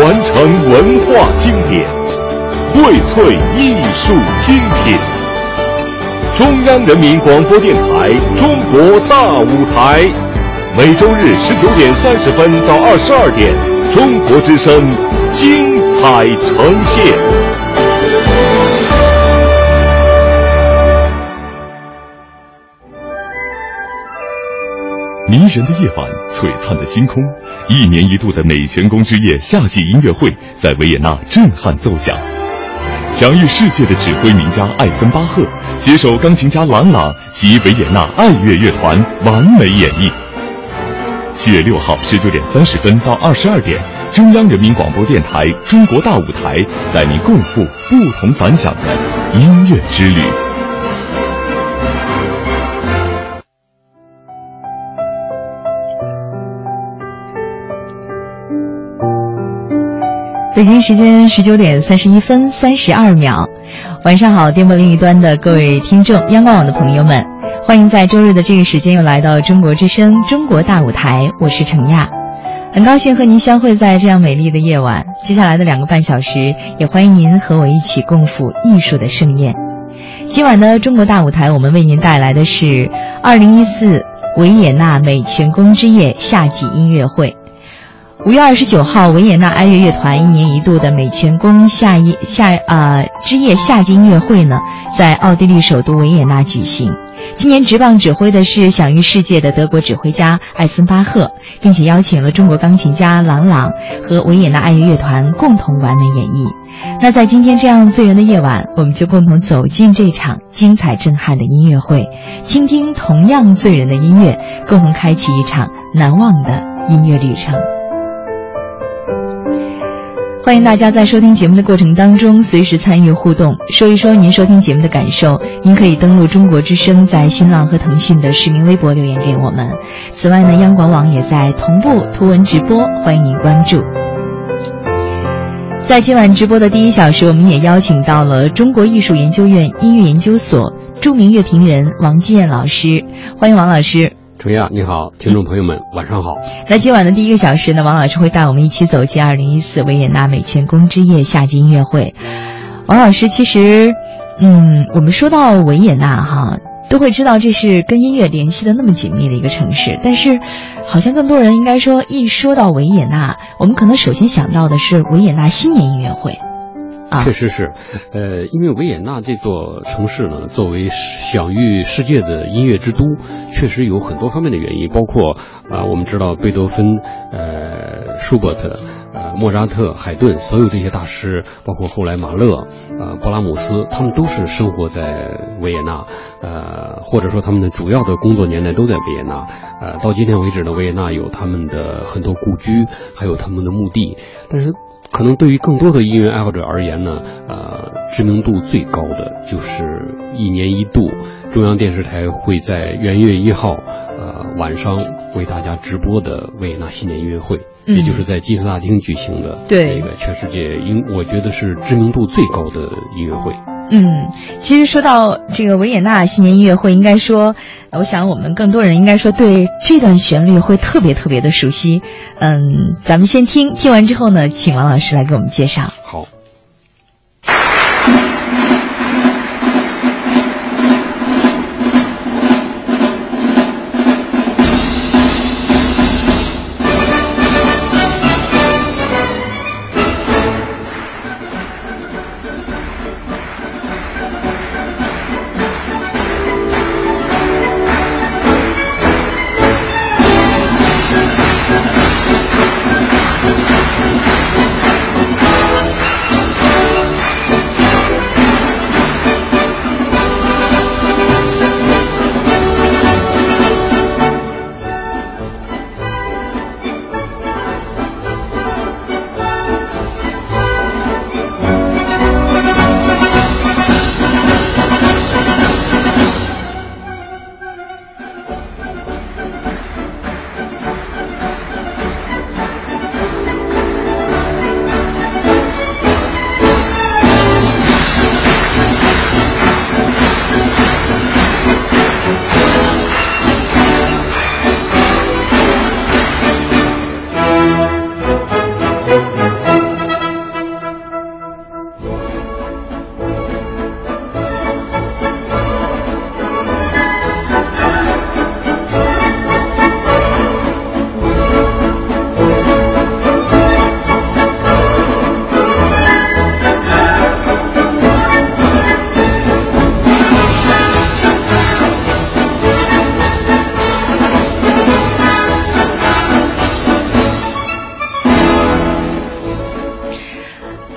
传承文化经典，荟萃艺术精品。中央人民广播电台《中国大舞台》，每周日十九点三十分到二十二点，中国之声精彩呈现。迷人的夜晚，璀璨的星空，一年一度的美泉宫之夜夏季音乐会在维也纳震撼奏响。享誉世界的指挥名家艾森巴赫携手钢琴家郎朗及维也纳爱乐乐团完美演绎。七月六号十九点三十分到二十二点，中央人民广播电台《中国大舞台》带你共赴不同凡响的音乐之旅。北京时间十九点三十一分三十二秒，晚上好，电波另一端的各位听众，央广网的朋友们，欢迎在周日的这个时间又来到中国之声中国大舞台，我是程亚，很高兴和您相会在这样美丽的夜晚。接下来的两个半小时，也欢迎您和我一起共赴艺术的盛宴。今晚的中国大舞台，我们为您带来的是二零一四维也纳美泉宫之夜夏季音乐会。五月二十九号，维也纳爱乐乐团一年一度的美泉宫夏夜夏啊之夜夏季音乐会呢，在奥地利首都维也纳举行。今年执棒指挥的是享誉世界的德国指挥家艾森巴赫，并且邀请了中国钢琴家郎朗和维也纳爱乐乐团共同完美演绎。那在今天这样醉人的夜晚，我们就共同走进这场精彩震撼的音乐会，倾听同样醉人的音乐，共同开启一场难忘的音乐旅程。欢迎大家在收听节目的过程当中随时参与互动，说一说您收听节目的感受。您可以登录中国之声，在新浪和腾讯的实名微博留言给我们。此外呢，央广网也在同步图文直播，欢迎您关注。在今晚直播的第一小时，我们也邀请到了中国艺术研究院音乐研究所著名乐评人王基燕老师，欢迎王老师。程亚，你好，听众朋友们，晚上好。那今晚的第一个小时呢，王老师会带我们一起走进二零一四维也纳美泉宫之夜夏季音乐会。王老师，其实，嗯，我们说到维也纳哈，都会知道这是跟音乐联系的那么紧密的一个城市，但是，好像更多人应该说，一说到维也纳，我们可能首先想到的是维也纳新年音乐会。确实是，呃，因为维也纳这座城市呢，作为享誉世界的音乐之都，确实有很多方面的原因，包括啊，我们知道贝多芬、呃，舒伯特、呃，莫扎特、海顿，所有这些大师，包括后来马勒、呃，勃拉姆斯，他们都是生活在维也纳，呃，或者说他们的主要的工作年代都在维也纳，呃，到今天为止呢，维也纳有他们的很多故居，还有他们的墓地，但是。可能对于更多的音乐爱好者而言呢，呃，知名度最高的就是一年一度中央电视台会在元月一号，呃，晚上为大家直播的维也纳新年音乐会，也就是在金色大厅举行的那个全世界音，我觉得是知名度最高的音乐会。嗯，其实说到这个维也纳新年音乐会，应该说，我想我们更多人应该说对这段旋律会特别特别的熟悉。嗯，咱们先听听完之后呢，请王老师来给我们介绍。好。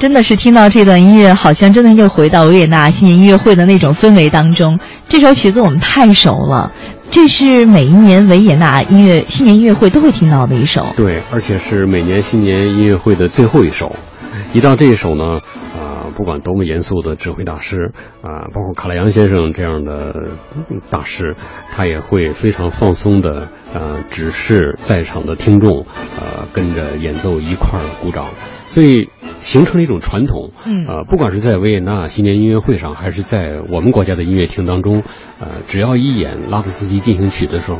真的是听到这段音乐，好像真的又回到维也纳新年音乐会的那种氛围当中。这首曲子我们太熟了，这是每一年维也纳音乐新年音乐会都会听到的一首。对，而且是每年新年音乐会的最后一首。一到这一首呢，啊，不管多么严肃的指挥大师啊，包括卡拉扬先生这样的大师，他也会非常放松的，呃，指示在场的听众，呃，跟着演奏一块儿鼓掌。所以形成了一种传统，嗯，呃，不管是在维也纳新年音乐会上，还是在我们国家的音乐厅当中，呃，只要一演拉特斯基进行曲的时候，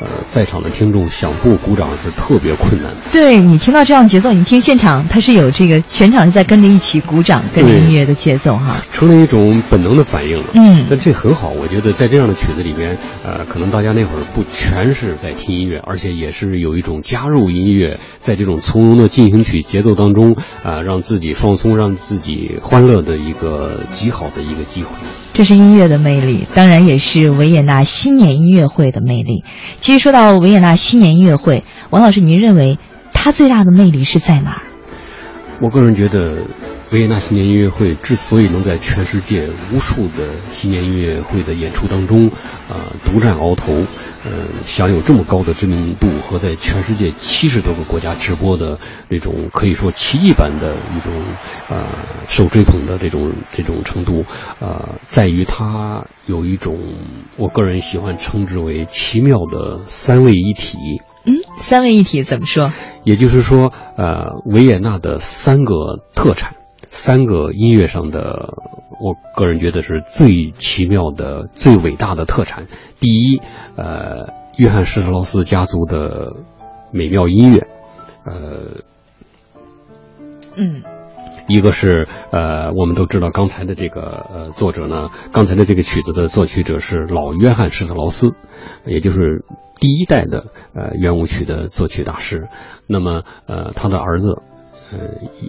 呃，在场的听众想不鼓掌是特别困难的。对你听到这样节奏，你听现场它是有这个全场是在跟着一起鼓掌，跟着音乐的节奏哈，成了一种本能的反应了。嗯，但这很好，我觉得在这样的曲子里边，呃，可能大家那会儿不全是在听音乐，而且也是有一种加入音乐，在这种从容的进行曲节奏当中。啊，让自己放松，让自己欢乐的一个极好的一个机会。这是音乐的魅力，当然也是维也纳新年音乐会的魅力。其实说到维也纳新年音乐会，王老师，您认为它最大的魅力是在哪儿？我个人觉得。维也纳新年音乐会之所以能在全世界无数的新年音乐会的演出当中，呃，独占鳌头，呃，享有这么高的知名度和在全世界七十多个国家直播的那种可以说奇迹般的一种，呃，受追捧的这种这种程度，呃，在于它有一种我个人喜欢称之为奇妙的三位一体。嗯，三位一体怎么说？也就是说，呃，维也纳的三个特产。三个音乐上的，我个人觉得是最奇妙的、最伟大的特产。第一，呃，约翰施特劳斯家族的美妙音乐，呃，嗯，一个是呃，我们都知道刚才的这个呃作者呢，刚才的这个曲子的作曲者是老约翰施特劳斯，也就是第一代的呃圆舞曲的作曲大师。那么呃，他的儿子。呃，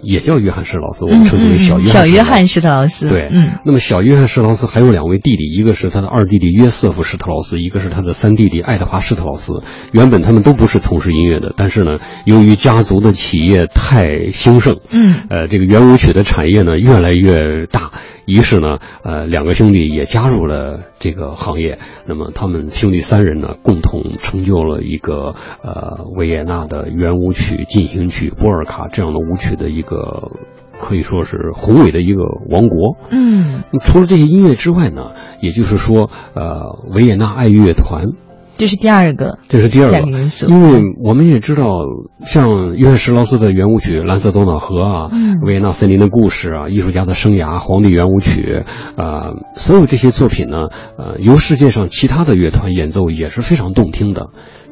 也叫约翰施劳斯，我们称之为小约翰。小约翰施特劳斯。对，嗯。那么小约翰施特劳斯还有两位弟弟，一个是他的二弟弟约瑟夫施特劳斯，一个是他的三弟弟爱德华施特劳斯。原本他们都不是从事音乐的，但是呢，由于家族的企业太兴盛，嗯，呃，这个圆舞曲的产业呢越来越大。于是呢，呃，两个兄弟也加入了这个行业。那么他们兄弟三人呢，共同成就了一个呃维也纳的圆舞曲进行曲波尔卡这样的舞曲的一个可以说是宏伟的一个王国。嗯，除了这些音乐之外呢，也就是说，呃，维也纳爱乐团。这是第二个，这是第二个因素。因为我们也知道，像约翰施劳斯的圆舞曲《蓝色多瑙河》啊，维也纳森林的故事啊，艺术家的生涯，皇帝圆舞曲，啊，所有这些作品呢，呃，由世界上其他的乐团演奏也是非常动听的，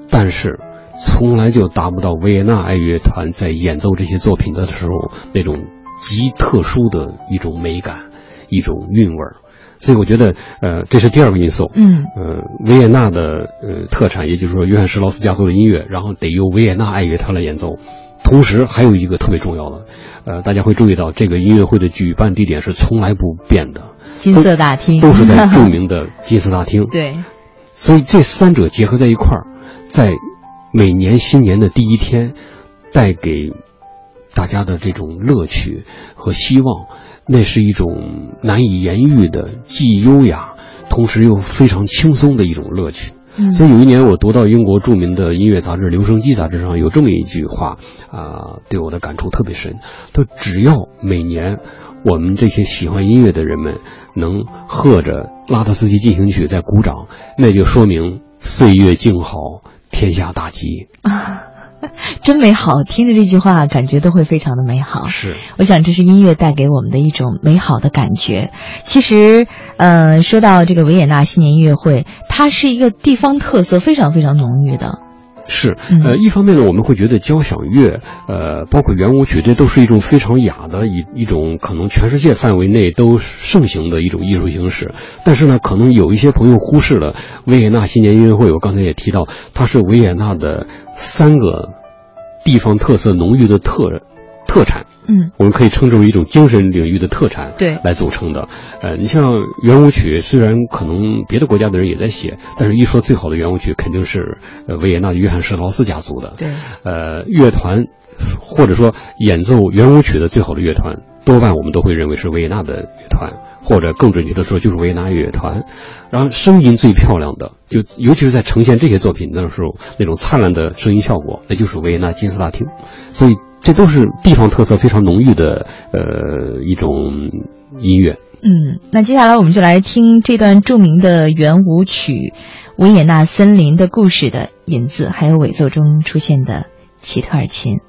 但是从来就达不到维也纳爱乐团在演奏这些作品的时候那种极特殊的一种美感，一种韵味儿。所以我觉得，呃，这是第二个因素。嗯，呃，维也纳的呃特产，也就是说约翰施劳斯家族的音乐，然后得由维也纳爱乐团来演奏。同时还有一个特别重要的，呃，大家会注意到这个音乐会的举办地点是从来不变的，金色大厅都是在著名的金色大厅。对，所以这三者结合在一块儿，在每年新年的第一天，带给大家的这种乐趣和希望。那是一种难以言喻的，既优雅，同时又非常轻松的一种乐趣。所以有一年，我读到英国著名的音乐杂志《留声机》杂志上有这么一句话，啊，对我的感触特别深。他说：“只要每年我们这些喜欢音乐的人们能和着拉特斯基进行曲在鼓掌，那就说明岁月静好，天下大吉。”啊。真美好，听着这句话，感觉都会非常的美好。是，我想这是音乐带给我们的一种美好的感觉。其实，呃，说到这个维也纳新年音乐会，它是一个地方特色非常非常浓郁的。是，呃，一方面呢，我们会觉得交响乐，呃，包括圆舞曲，这都是一种非常雅的一一种，可能全世界范围内都盛行的一种艺术形式。但是呢，可能有一些朋友忽视了维也纳新年音乐会。我刚才也提到，它是维也纳的三个地方特色浓郁的特。特产，嗯，我们可以称之为一种精神领域的特产，对，来组成的。呃，你像圆舞曲，虽然可能别的国家的人也在写，但是一说最好的圆舞曲，肯定是呃维也纳的约翰施劳斯家族的。对，呃，乐团或者说演奏圆舞曲的最好的乐团，多半我们都会认为是维也纳的乐团，或者更准确的说就是维也纳乐团。然后声音最漂亮的，就尤其是在呈现这些作品的时候，那种灿烂的声音效果，那就是维也纳金色大厅。所以这都是地方特色非常浓郁的呃一种音乐。嗯，那接下来我们就来听这段著名的圆舞曲《维也纳森林的故事》的引子，还有尾奏中出现的奇特尔琴。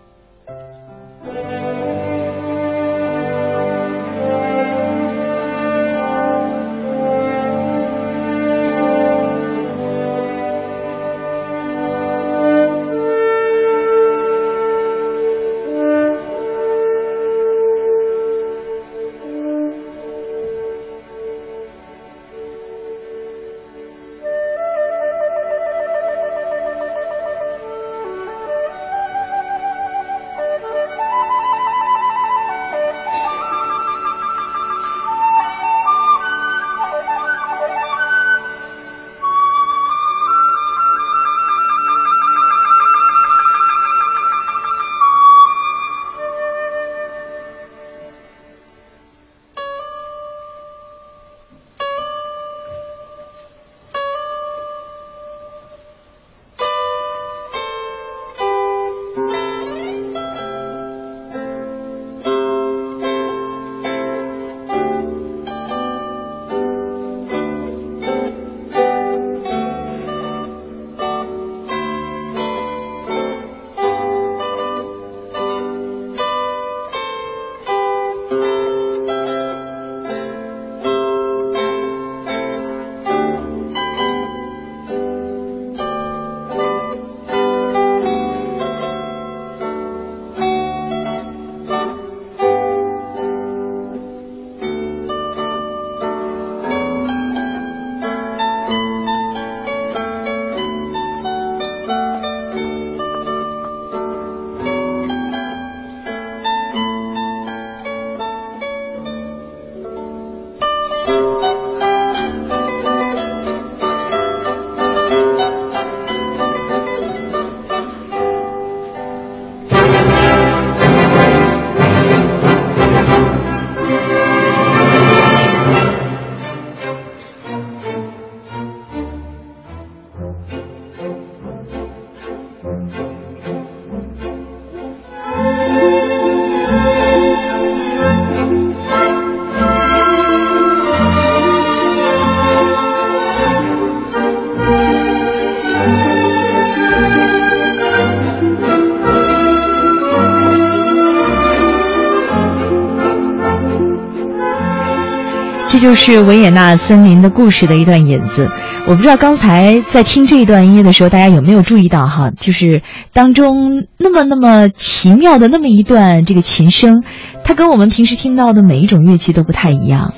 就是维也纳森林的故事的一段引子。我不知道刚才在听这一段音乐的时候，大家有没有注意到哈？就是当中那么那么奇妙的那么一段这个琴声，它跟我们平时听到的每一种乐器都不太一样。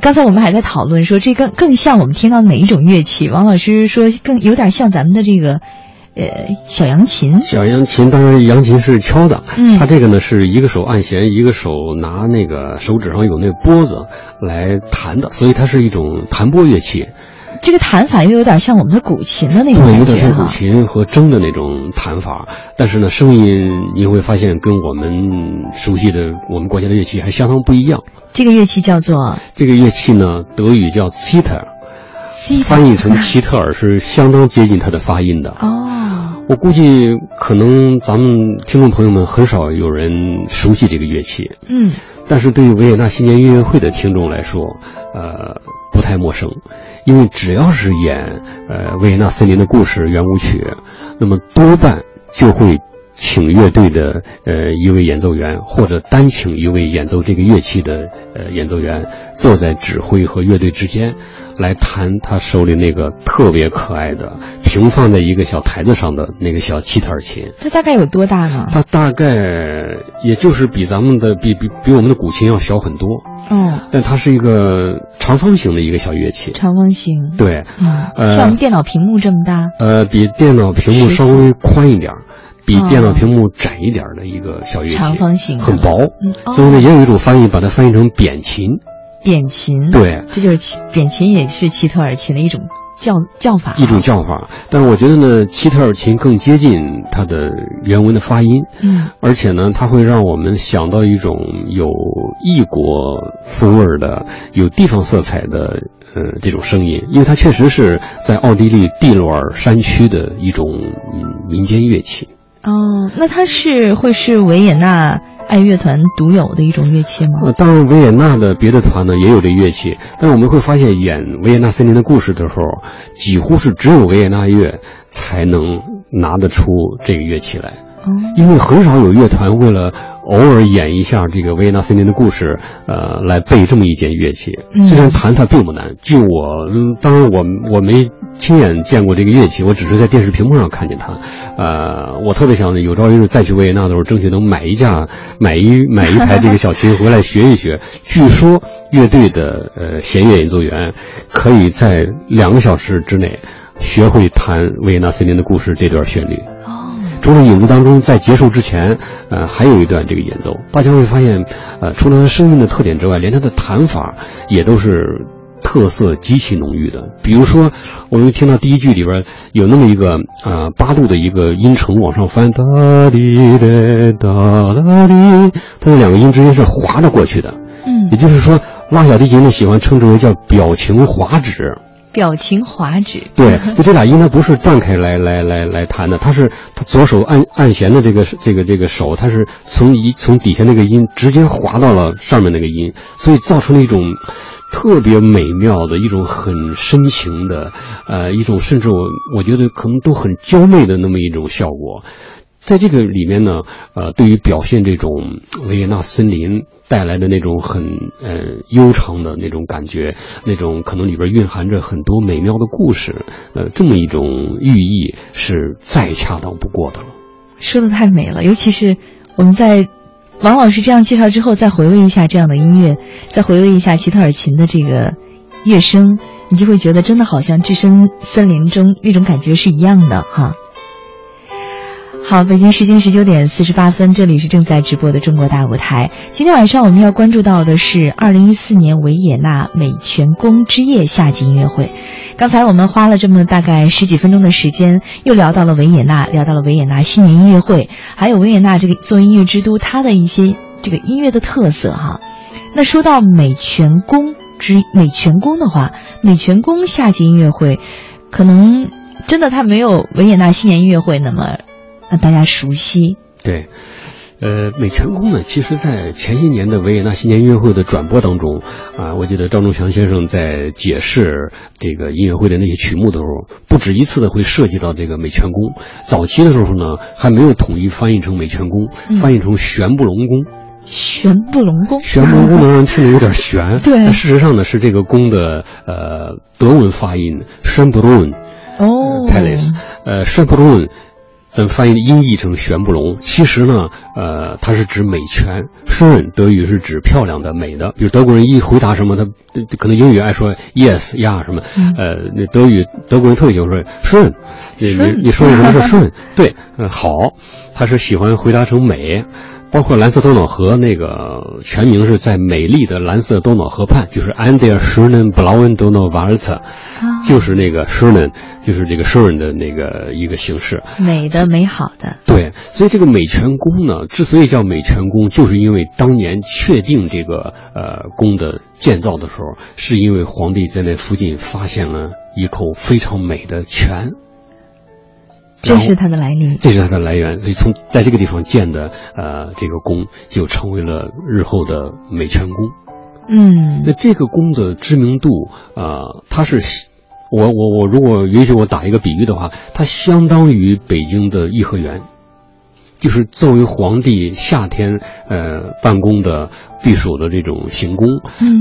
刚才我们还在讨论说，这更更像我们听到哪一种乐器？王老师说，更有点像咱们的这个。呃，小扬琴，小扬琴，当然扬琴是敲的，嗯，它这个呢是一个手按弦，一个手拿那个手指上有那个拨子来弹的，所以它是一种弹拨乐器。这个弹法又有点像我们的古琴的那种对，有点像古琴和筝的那种弹法，但是呢，声音你会发现跟我们熟悉的我们国家的乐器还相当不一样。这个乐器叫做？这个乐器呢，德语叫 Zither，翻译成奇特尔是相当接近它的发音的。哦。我估计可能咱们听众朋友们很少有人熟悉这个乐器，嗯，但是对于维也纳新年音乐会的听众来说，呃，不太陌生，因为只要是演呃维也纳森林的故事圆舞曲，那么多半就会请乐队的呃一位演奏员，或者单请一位演奏这个乐器的呃演奏员，坐在指挥和乐队之间。来弹他手里那个特别可爱的平放在一个小台子上的那个小七特尔琴，它大概有多大呢？它大概也就是比咱们的比比比我们的古琴要小很多。嗯，但它是一个长方形的一个小乐器。长方形。对，嗯，像我们电脑屏幕这么大。呃，比电脑屏幕稍微宽一点，比电脑屏幕窄一点的一个小乐器。长方形。很薄，嗯，所以呢，也有一种翻译，把它翻译成扁琴。扁琴，对，这就是扁琴，也是齐特尔琴的一种叫叫法，一种叫法。但是我觉得呢，齐特尔琴更接近它的原文的发音，嗯，而且呢，它会让我们想到一种有异国风味的、有地方色彩的呃这种声音，因为它确实是在奥地利蒂罗尔山区的一种民间乐器。哦，那它是会是维也纳爱乐团独有的一种乐器吗？呃，当然，维也纳的别的团呢也有这乐器，但是我们会发现，演维也纳森林的故事的时候，几乎是只有维也纳乐才能拿得出这个乐器来。因为很少有乐团为了偶尔演一下这个维也纳森林的故事，呃，来背这么一件乐器。虽然弹它并不难，据我，当然我我没亲眼见过这个乐器，我只是在电视屏幕上看见它。呃，我特别想有朝一日再去维也纳的时候，争取能买一架、买一买一台这个小琴回来学一学。据说乐队的呃弦乐演奏员可以在两个小时之内学会弹维也纳森林的故事这段旋律。除了影子当中，在结束之前，呃，还有一段这个演奏，大家会发现，呃，除了他声音的特点之外，连他的弹法也都是特色极其浓郁的。比如说，我们听到第一句里边有那么一个呃八度的一个音程往上翻，哒滴哒哒哒滴，它的两个音之间是滑着过去的。嗯，也就是说，拉小提琴呢喜欢称之为叫表情滑指。表情滑指，对，就这俩音，它不是断开来来来来弹的，它是它左手按按弦的这个这个这个手，它是从一从底下那个音直接滑到了上面那个音，所以造成了一种特别美妙的一种很深情的，呃，一种甚至我我觉得可能都很娇媚的那么一种效果。在这个里面呢，呃，对于表现这种维也纳森林带来的那种很呃悠长的那种感觉，那种可能里边蕴含着很多美妙的故事，呃，这么一种寓意是再恰当不过的了。说的太美了，尤其是我们在王老师这样介绍之后，再回味一下这样的音乐，再回味一下齐特尔琴的这个乐声，你就会觉得真的好像置身森林中，那种感觉是一样的哈。好，北京时间十九点四十八分，这里是正在直播的中国大舞台。今天晚上我们要关注到的是二零一四年维也纳美泉宫之夜夏季音乐会。刚才我们花了这么大概十几分钟的时间，又聊到了维也纳，聊到了维也纳新年音乐会，还有维也纳这个作为音乐之都，它的一些这个音乐的特色哈。那说到美泉宫之美泉宫的话，美泉宫夏季音乐会，可能真的它没有维也纳新年音乐会那么。让大家熟悉。对，呃，美泉宫呢，其实，在前些年的维也纳新年音乐会的转播当中，啊，我记得张忠祥先生在解释这个音乐会的那些曲目的时候，不止一次的会涉及到这个美泉宫。早期的时候呢，还没有统一翻译成美泉宫，翻译成玄布隆宫。玄布隆宫，玄布隆宫能让人听着有点悬。对，但事实上呢，是这个宫的呃德文发音 s c h e n b r u n 哦 p a l a c e 呃 s c h e n b r u n 咱翻译音译成玄不隆，其实呢，呃，它是指美全。schön 德语是指漂亮的、美的。比如德国人一回答什么，他可能英语爱说 yes 呀什么，呃，那德语德国人特别喜欢说 schön，你你你说什么是顺？对，嗯，好，他是喜欢回答成美。包括蓝色多瑙河那个全名是在美丽的蓝色多瑙河畔，就是 an der schönen blauen Donauwalze，就是那个 schönen，就是这个 schön 的那个一个形式，美的、美好的。对，所以这个美泉宫呢，之所以叫美泉宫，就是因为当年确定这个呃宫的建造的时候，是因为皇帝在那附近发现了一口非常美的泉。这是它的来历，这是它的来源，所以从在这个地方建的，呃，这个宫就成为了日后的美泉宫。嗯，那这个宫的知名度，呃，它是，我我我如果允许我打一个比喻的话，它相当于北京的颐和园。就是作为皇帝夏天呃办公的避暑的这种行宫，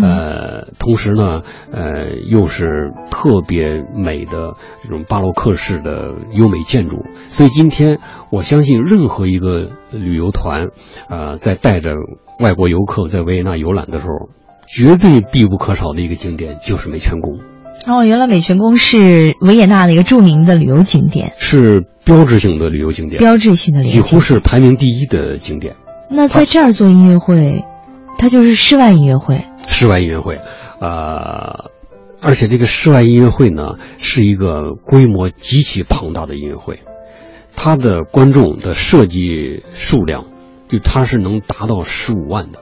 呃，同时呢，呃，又是特别美的这种巴洛克式的优美建筑，所以今天我相信任何一个旅游团，呃，在带着外国游客在维也纳游览的时候，绝对必不可少的一个景点就是美泉宫。哦，原来美泉宫是维也纳的一个著名的旅游景点，是标志性的旅游景点，标志性的旅游几乎是排名第一的景点。那在这儿做音乐会，它就是室外音乐会。室外音乐会，呃，而且这个室外音乐会呢，是一个规模极其庞大的音乐会，它的观众的设计数量，就它是能达到十五万的。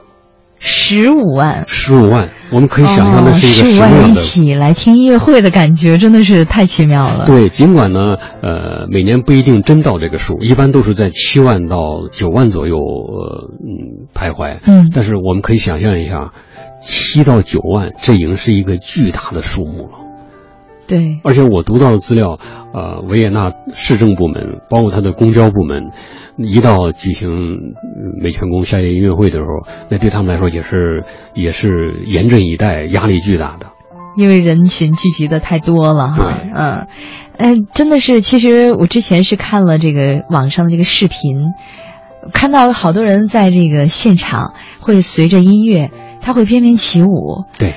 十五万，十五万，我们可以想象的是一个十五万一起来听音乐会的感觉，真的是太奇妙了。对，尽管呢，呃，每年不一定真到这个数，一般都是在七万到九万左右，呃，嗯，徘徊。嗯，但是我们可以想象一下，七到九万，这已经是一个巨大的数目了。对，而且我读到的资料，呃，维也纳市政部门，包括它的公交部门。一到举行美泉宫夏夜音乐会的时候，那对他们来说也是也是严阵以待，压力巨大的。因为人群聚集的太多了哈，嗯，嗯，真的是。其实我之前是看了这个网上的这个视频，看到好多人在这个现场会随着音乐，他会翩翩起舞。对。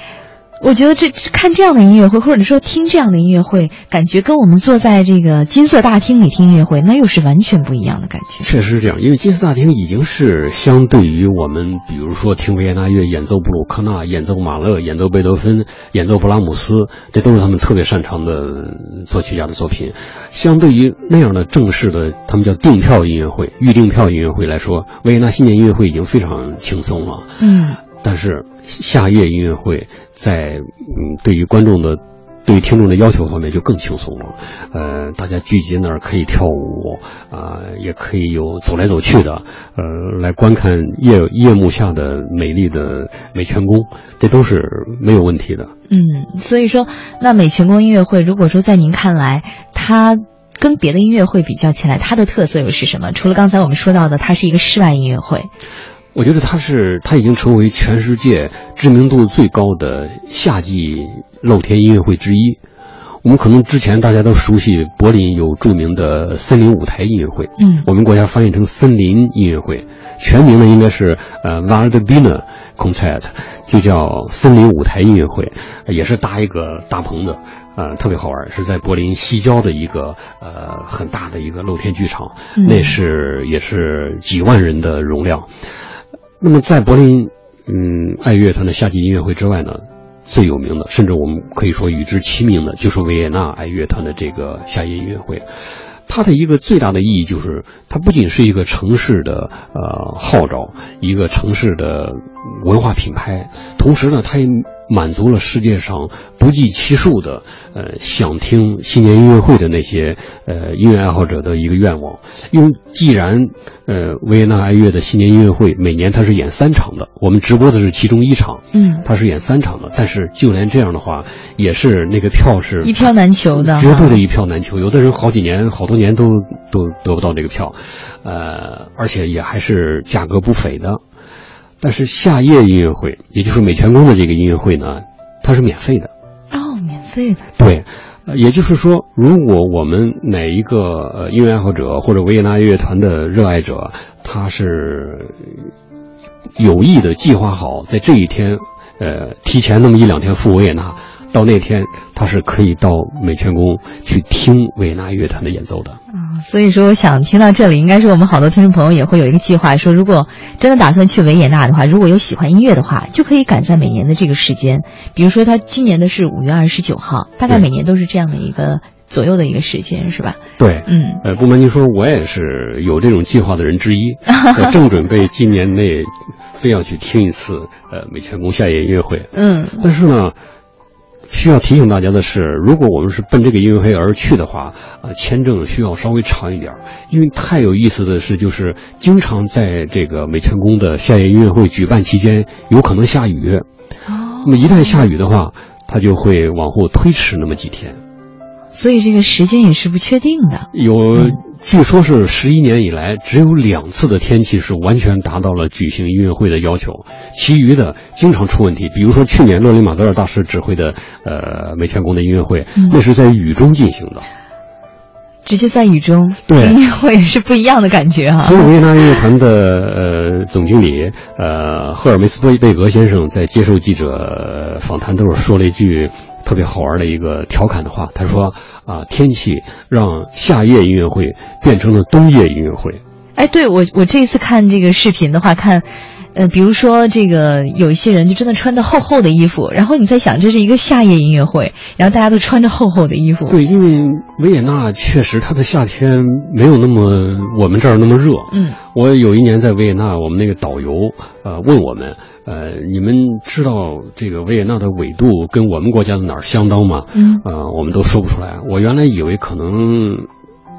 我觉得这看这样的音乐会，或者说听这样的音乐会，感觉跟我们坐在这个金色大厅里听音乐会，那又是完全不一样的感觉。确实是这样，因为金色大厅已经是相对于我们，比如说听维也纳乐演奏布鲁克纳、演奏马勒、演奏贝多芬、演奏布拉姆斯，这都是他们特别擅长的作曲家的作品。相对于那样的正式的，他们叫订票音乐会、预订票音乐会来说，维也纳新年音乐会已经非常轻松了。嗯。但是夏夜音乐会在嗯，对于观众的、对于听众的要求方面就更轻松了。呃，大家聚集那儿可以跳舞啊，也可以有走来走去的，呃，来观看夜夜幕下的美丽的美泉宫，这都是没有问题的。嗯，所以说，那美泉宫音乐会，如果说在您看来，它跟别的音乐会比较起来，它的特色又是什么？除了刚才我们说到的，它是一个室外音乐会。我觉得它是，它已经成为全世界知名度最高的夏季露天音乐会之一。我们可能之前大家都熟悉柏林有著名的森林舞台音乐会，嗯，我们国家翻译成森林音乐会，全名呢应该是呃 Waldbühne Konzert，就叫森林舞台音乐会，也是搭一个大棚子，呃，特别好玩，是在柏林西郊的一个呃很大的一个露天剧场，那是也是几万人的容量。那么，在柏林，嗯，爱乐团的夏季音乐会之外呢，最有名的，甚至我们可以说与之齐名的，就是维也纳爱乐团的这个夏夜音乐会。它的一个最大的意义就是，它不仅是一个城市的呃号召，一个城市的文化品牌，同时呢，它也。满足了世界上不计其数的呃想听新年音乐会的那些呃音乐爱好者的一个愿望。因为既然呃维也纳爱乐的新年音乐会每年它是演三场的，我们直播的是其中一场，嗯，它是演三场的。但是就连这样的话，也是那个票是一票难求的，绝对的一票难求。有的人好几年、好多年都都得不到这个票，呃，而且也还是价格不菲的。但是夏夜音乐会，也就是美泉宫的这个音乐会呢，它是免费的。哦，免费的。对，也就是说，如果我们哪一个音乐爱好者或者维也纳乐团的热爱者，他是有意的计划好在这一天，呃，提前那么一两天赴维也纳。到那天，他是可以到美泉宫去听维也纳乐团的演奏的啊。所以说，我想听到这里，应该是我们好多听众朋友也会有一个计划，说如果真的打算去维也纳的话，如果有喜欢音乐的话，就可以赶在每年的这个时间。比如说，他今年的是五月二十九号，大概每年都是这样的一个左右的一个时间，是吧？对，嗯，呃，不瞒您说，我也是有这种计划的人之一，我 正准备今年内非要去听一次呃美泉宫夏夜音乐会。嗯，但是呢。需要提醒大家的是，如果我们是奔这个音乐会而去的话，呃，签证需要稍微长一点，因为太有意思的是，就是经常在这个美泉宫的夏夜音乐会举办期间，有可能下雨。哦，那么一旦下雨的话，它就会往后推迟那么几天。所以这个时间也是不确定的。有，据说是十一年以来只有两次的天气是完全达到了举行音乐会的要求，其余的经常出问题。比如说去年洛林马泽尔大师指挥的呃美泉宫的音乐会，那是在雨中进行的，直接在雨中对音乐会是不一样的感觉啊。所以维也纳音乐团的呃总经理呃赫尔梅斯贝贝格先生在接受记者访谈的时候说了一句。特别好玩的一个调侃的话，他说：“啊，天气让夏夜音乐会变成了冬夜音乐会。”哎，对我我这次看这个视频的话，看呃，比如说这个有一些人就真的穿着厚厚的衣服，然后你在想这是一个夏夜音乐会，然后大家都穿着厚厚的衣服。对，因为维也纳确实它的夏天没有那么我们这儿那么热。嗯，我有一年在维也纳，我们那个导游呃问我们，呃，你们知道这个维也纳的纬度跟我们国家的哪儿相当吗？嗯，呃，我们都说不出来。我原来以为可能。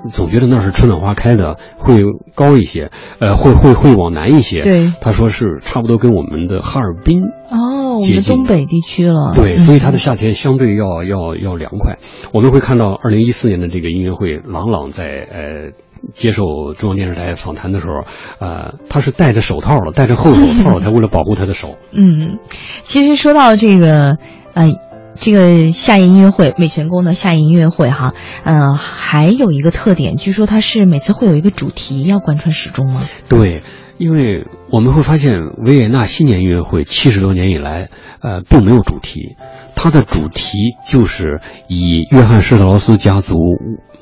总觉得那是春暖花开的，会高一些，呃，会会会往南一些。对，他说是差不多跟我们的哈尔滨哦，我们东北地区了。对，所以它的夏天相对要要要凉快。我们会看到二零一四年的这个音乐会，郎朗在呃接受中央电视台访谈的时候，呃，他是戴着手套了，戴着厚手套，他为了保护他的手。嗯，其实说到这个，呃。这个夏夜音乐会，美泉宫的夏夜音乐会，哈，呃，还有一个特点，据说它是每次会有一个主题要贯穿始终吗？对，因为我们会发现维也纳新年音乐会七十多年以来，呃，并没有主题，它的主题就是以约翰施特劳斯家族。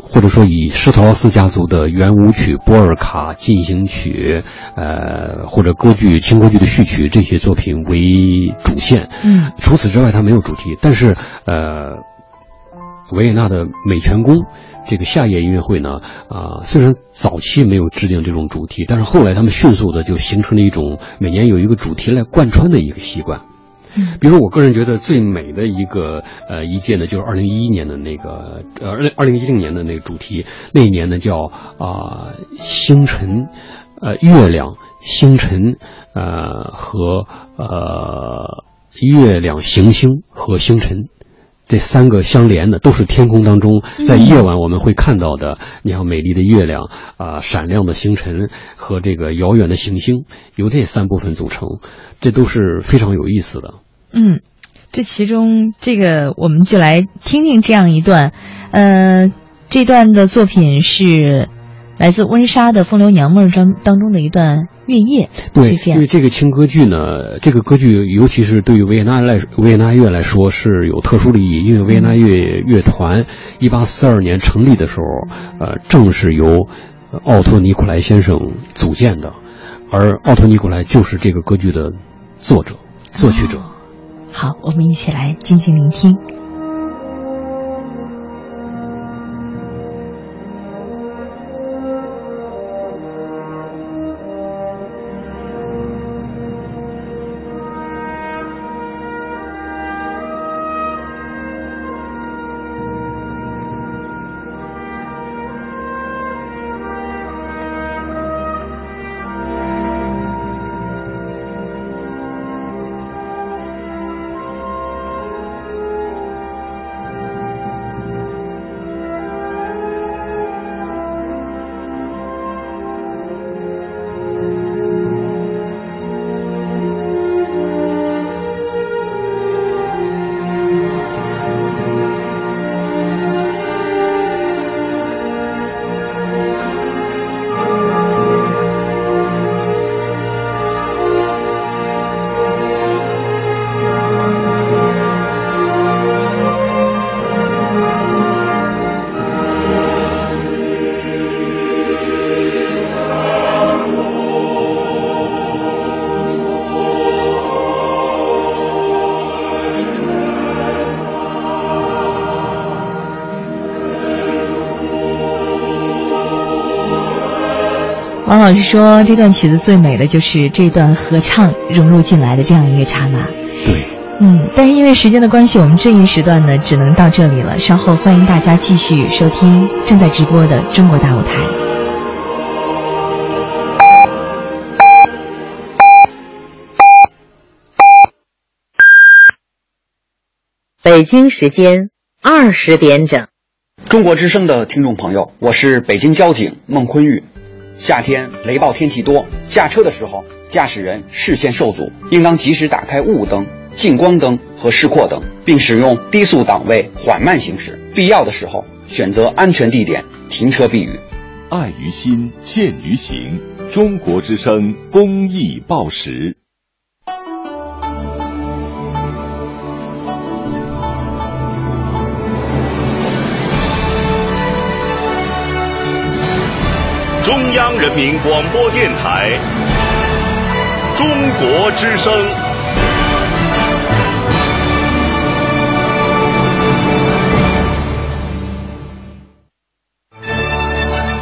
或者说以施特劳斯家族的圆舞曲、波尔卡进行曲，呃，或者歌剧、轻歌剧的序曲这些作品为主线。嗯，除此之外，它没有主题。但是，呃，维也纳的美泉宫这个夏夜音乐会呢，啊，虽然早期没有制定这种主题，但是后来他们迅速的就形成了一种每年有一个主题来贯穿的一个习惯。比如说，我个人觉得最美的一个呃一届呢，就是二零一一年的那个呃二二零一零年的那个主题，那一年呢叫啊星辰，呃月亮星辰呃和呃月亮行星和星辰这三个相连的，都是天空当中在夜晚我们会看到的，你看美丽的月亮啊闪亮的星辰和这个遥远的行星，由这三部分组成。这都是非常有意思的。嗯，这其中这个我们就来听听这样一段，呃，这段的作品是来自温莎的《风流娘们》当当中的一段月夜。对，因为这个轻歌剧呢，这个歌剧尤其是对于维也纳来维也纳乐来说是有特殊的意义，因为维也纳乐乐团一八四二年成立的时候，呃，正是由奥托尼古莱先生组建的，而奥托尼古莱就是这个歌剧的。作者，作曲者。好，我们一起来静静聆听。老师说，这段曲子最美的就是这段合唱融入进来的这样一个刹那。对，嗯，但是因为时间的关系，我们这一时段呢只能到这里了。稍后欢迎大家继续收听正在直播的中国大舞台。北京时间二十点整，中国之声的听众朋友，我是北京交警孟坤玉。夏天雷暴天气多，驾车的时候，驾驶人视线受阻，应当及时打开雾灯、近光灯和示廓灯，并使用低速档位缓慢行驶。必要的时候，选择安全地点停车避雨。爱于心，见于行。中国之声公益报时。中央人民广播电台《中国之声。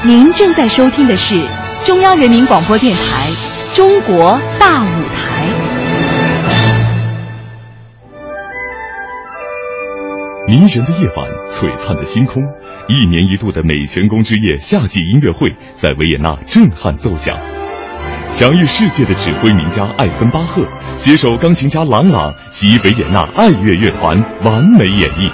您正在收听的是中央人民广播电台《中国大舞迷人的夜晚，璀璨的星空，一年一度的美泉宫之夜夏季音乐会在维也纳震撼奏响。享誉世界的指挥名家艾森巴赫携手钢琴家郎朗及维也纳爱乐乐团完美演绎。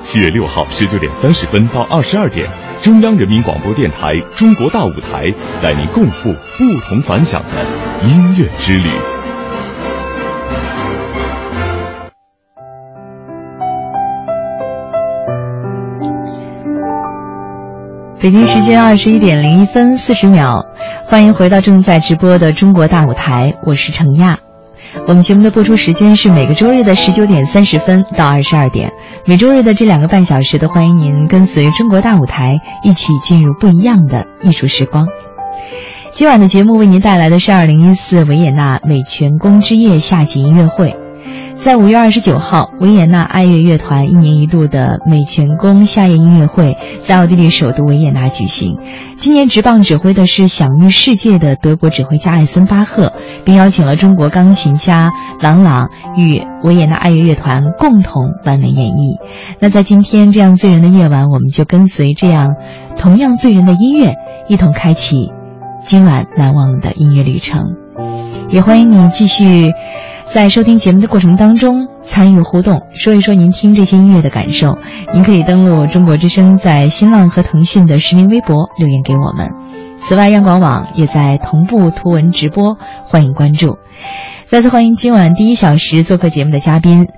七月六号十九点三十分到二十二点，中央人民广播电台《中国大舞台》带您共赴不同凡响的音乐之旅。北京时间二十一点零一分四十秒，欢迎回到正在直播的中国大舞台，我是程亚。我们节目的播出时间是每个周日的十九点三十分到二十二点，每周日的这两个半小时都欢迎您跟随中国大舞台一起进入不一样的艺术时光。今晚的节目为您带来的是二零一四维也纳美泉宫之夜夏季音乐会。在五月二十九号，维也纳爱乐乐团一年一度的美泉宫夏夜音乐会在奥地利首都维也纳举行。今年执棒指挥的是享誉世界的德国指挥家艾森巴赫，并邀请了中国钢琴家郎朗与维也纳爱乐乐团共同完美演绎。那在今天这样醉人的夜晚，我们就跟随这样同样醉人的音乐，一同开启今晚难忘的音乐旅程。也欢迎你继续。在收听节目的过程当中，参与互动，说一说您听这些音乐的感受。您可以登录中国之声在新浪和腾讯的实名微博留言给我们。此外，央广网也在同步图文直播，欢迎关注。再次欢迎今晚第一小时做客节目的嘉宾。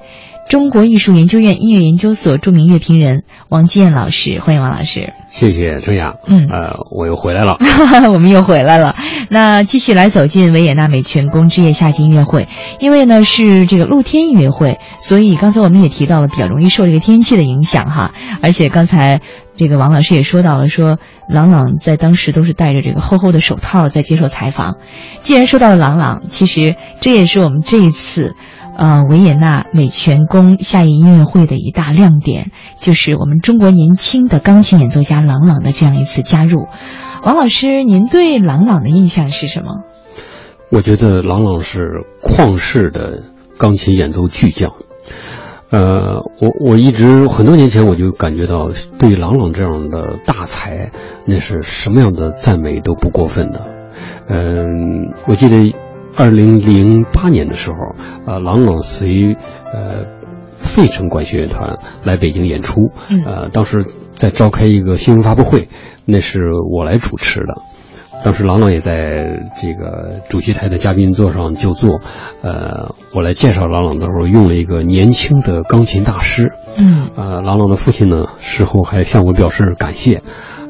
中国艺术研究院音乐研究所著名乐评人王基燕老师，欢迎王老师。谢谢春阳。嗯，呃，我又回来了。我们又回来了。那继续来走进维也纳美泉宫之夜夏季音乐会，因为呢是这个露天音乐会，所以刚才我们也提到了，比较容易受这个天气的影响哈。而且刚才这个王老师也说到了，说郎朗在当时都是戴着这个厚厚的手套在接受采访。既然说到了郎朗，其实这也是我们这一次。呃，维也纳美泉宫夏夜音乐会的一大亮点，就是我们中国年轻的钢琴演奏家郎朗的这样一次加入。王老师，您对郎朗的印象是什么？我觉得郎朗是旷世的钢琴演奏巨匠。呃，我我一直很多年前我就感觉到，对郎朗这样的大才，那是什么样的赞美都不过分的。嗯，我记得。二零零八年的时候，呃，郎朗随呃费城管弦乐团来北京演出，呃，当时在召开一个新闻发布会，那是我来主持的。当时郎朗也在这个主席台的嘉宾座上就坐，呃，我来介绍郎朗的时候用了一个年轻的钢琴大师，嗯，呃，郎朗的父亲呢事后还向我表示感谢。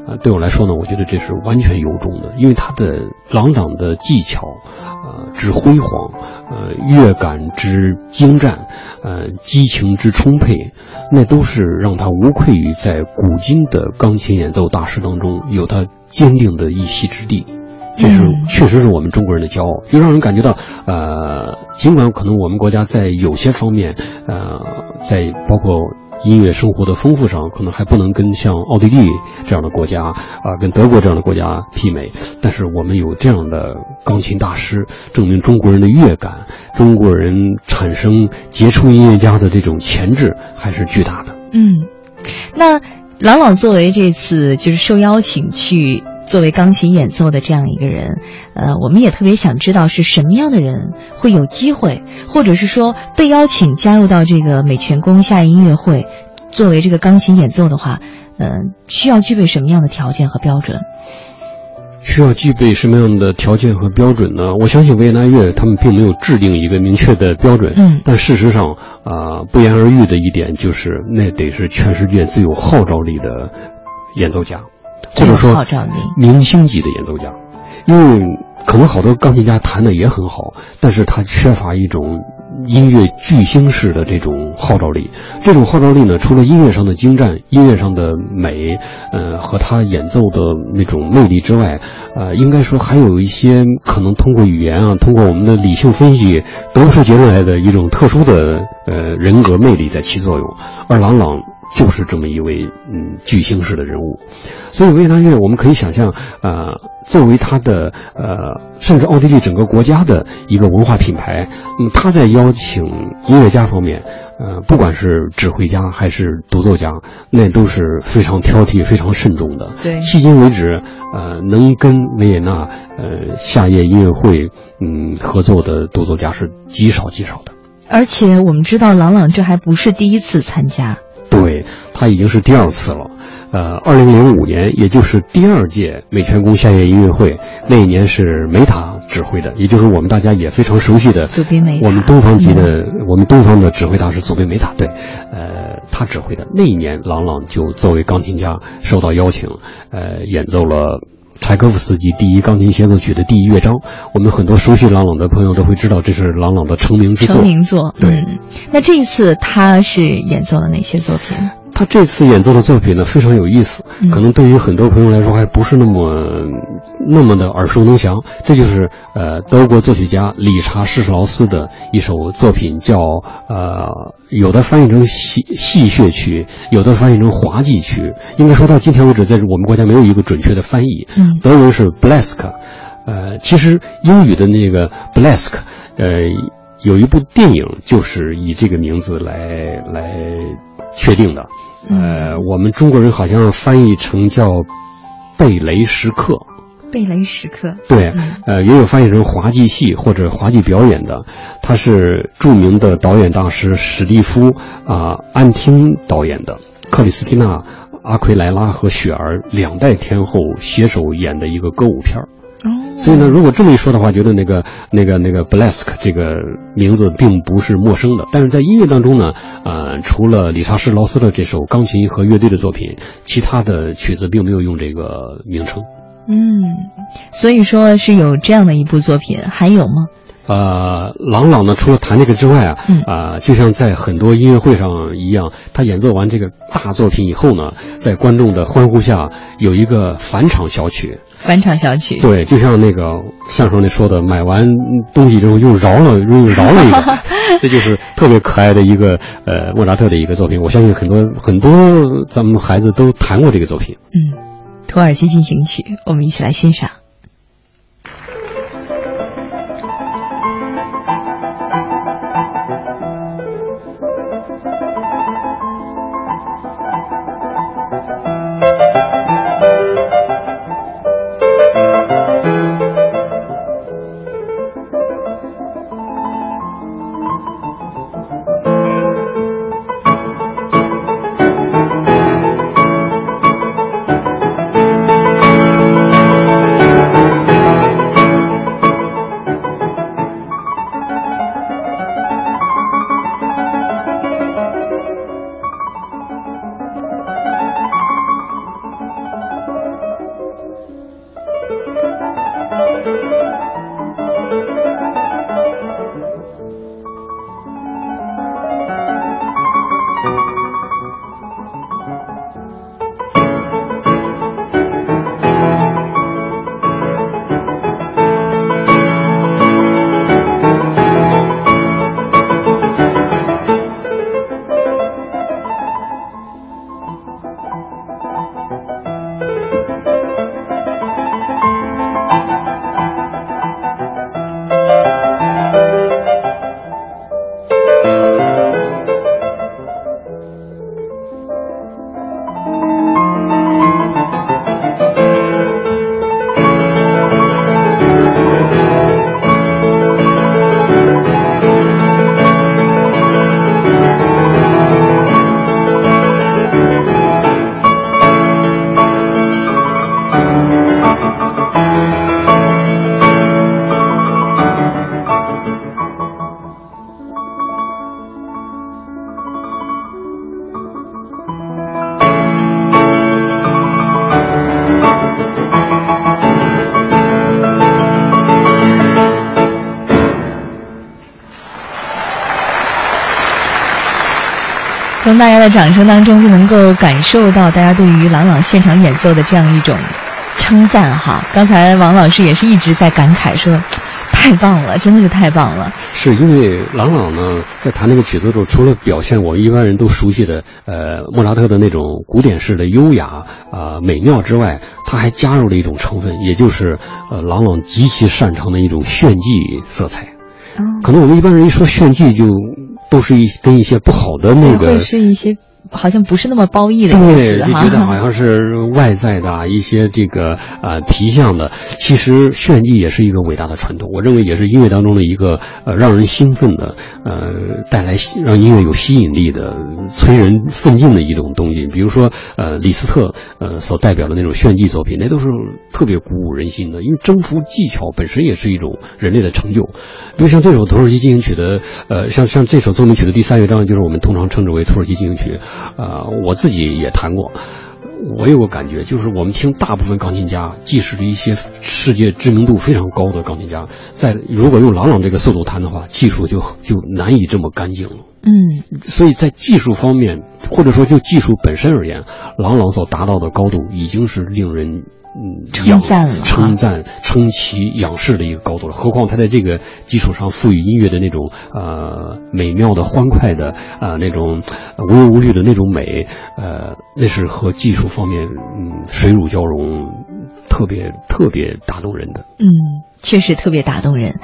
啊，对我来说呢，我觉得这是完全由衷的，因为他的郎朗的技巧，呃之辉煌，呃乐感之精湛，呃激情之充沛，那都是让他无愧于在古今的钢琴演奏大师当中有他坚定的一席之地。这是确实是我们中国人的骄傲，就让人感觉到，呃，尽管可能我们国家在有些方面，呃，在包括。音乐生活的丰富上，可能还不能跟像奥地利这样的国家啊，跟德国这样的国家媲美。但是我们有这样的钢琴大师，证明中国人的乐感，中国人产生杰出音乐家的这种潜质还是巨大的。嗯，那郎朗作为这次就是受邀请去作为钢琴演奏的这样一个人，呃，我们也特别想知道是什么样的人会有机会，或者是说被邀请加入到这个美泉宫夏音乐会。作为这个钢琴演奏的话，呃，需要具备什么样的条件和标准？需要具备什么样的条件和标准呢？我相信维也纳乐他们并没有制定一个明确的标准，嗯，但事实上啊，不言而喻的一点就是，那得是全世界最有号召力的演奏家，或者说明星级的演奏家，因为可能好多钢琴家弹的也很好，但是他缺乏一种音乐巨星式的这种号召力。这种号召力呢，除了音乐上的精湛、音乐上的美，呃，和他演奏的那种魅力之外，呃，应该说还有一些可能通过语言啊，通过我们的理性分析得出结论来的一种特殊的呃人格魅力在起作用。而郎朗。就是这么一位嗯巨星式的人物，所以维也纳乐我们可以想象，呃，作为他的呃，甚至奥地利整个国家的一个文化品牌，那么他在邀请音乐家方面，呃，不管是指挥家还是独奏家，那都是非常挑剔、非常慎重的。对，迄今为止，呃，能跟维也纳呃夏夜音乐会嗯合作的独奏家是极少极少的。而且我们知道，郎朗这还不是第一次参加。对他已经是第二次了，呃，二零零五年，也就是第二届美泉宫夏夜音乐会，那一年是梅塔指挥的，也就是我们大家也非常熟悉的祖宾梅塔，我们东方级的，我们东方的指挥大师祖宾梅塔，对，呃，他指挥的那一年，郎朗就作为钢琴家受到邀请，呃，演奏了。柴可夫斯基第一钢琴协奏曲的第一乐章，我们很多熟悉郎朗的朋友都会知道，这是郎朗的成名之作。成名作，对。那这一次他是演奏了哪些作品？他这次演奏的作品呢非常有意思，可能对于很多朋友来说还不是那么那么的耳熟能详。这就是呃德国作曲家理查施特劳斯的一首作品，叫呃有的翻译成戏戏谑曲，有的翻译成滑稽曲。应该说到今天为止，在我们国家没有一个准确的翻译。嗯，德文是 Blask，呃，其实英语的那个 Blask，呃，有一部电影就是以这个名字来来。确定的，呃，我们中国人好像翻译成叫“贝雷时刻”，贝雷时刻，对，呃，也有翻译成滑稽戏或者滑稽表演的。他是著名的导演大师史蒂夫啊安汀导演的，克里斯蒂娜阿奎莱拉和雪儿两代天后携手演的一个歌舞片儿。所以呢，如果这么一说的话，觉得那个、那个、那个 Blask 这个名字并不是陌生的。但是在音乐当中呢，呃，除了理查士劳斯的这首钢琴和乐队的作品，其他的曲子并没有用这个名称。嗯，所以说是有这样的一部作品，还有吗？呃，郎朗呢，除了弹这个之外啊，啊，就像在很多音乐会上一样，他演奏完这个大作品以后呢，在观众的欢呼下有一个返场小曲。返场小曲。对，就像那个相声里说的，买完东西之后又饶了，又饶了一个，这就是特别可爱的一个呃莫扎特的一个作品。我相信很多很多咱们孩子都弹过这个作品。嗯，土耳其进行曲，我们一起来欣赏。从大家的掌声当中就能够感受到大家对于郎朗现场演奏的这样一种称赞哈。刚才王老师也是一直在感慨说。太棒了，真的是太棒了！是因为郎朗呢，在弹那个曲子的时候，除了表现我们一般人都熟悉的呃莫扎特的那种古典式的优雅啊美妙之外，他还加入了一种成分，也就是呃郎朗极其擅长的一种炫技色彩。可能我们一般人一说炫技，就都是一跟一些不好的那个是一些。好像不是那么褒义的对，就觉得好像是外在的一些这个呃皮相的。其实炫技也是一个伟大的传统，我认为也是音乐当中的一个呃让人兴奋的呃带来让音乐有吸引力的催人奋进的一种东西。比如说呃李斯特呃所代表的那种炫技作品，那都是特别鼓舞人心的，因为征服技巧本身也是一种人类的成就。比如像这首土耳其进行曲的呃像像这首奏鸣曲的第三乐章，就是我们通常称之为土耳其进行曲。呃，我自己也弹过，我有个感觉，就是我们听大部分钢琴家，即使是一些世界知名度非常高的钢琴家，在如果用朗朗这个速度弹的话，技术就就难以这么干净了。嗯，所以在技术方面，或者说就技术本身而言，郎朗所达到的高度已经是令人。嗯，称赞了，称赞、称奇、仰视的一个高度了。何况他在这个基础上赋予音乐的那种呃美妙的、欢快的啊那种无忧无虑的那种美，呃，那是和技术方面嗯水乳交融，特别特别打动人的。嗯，确实特别打动人。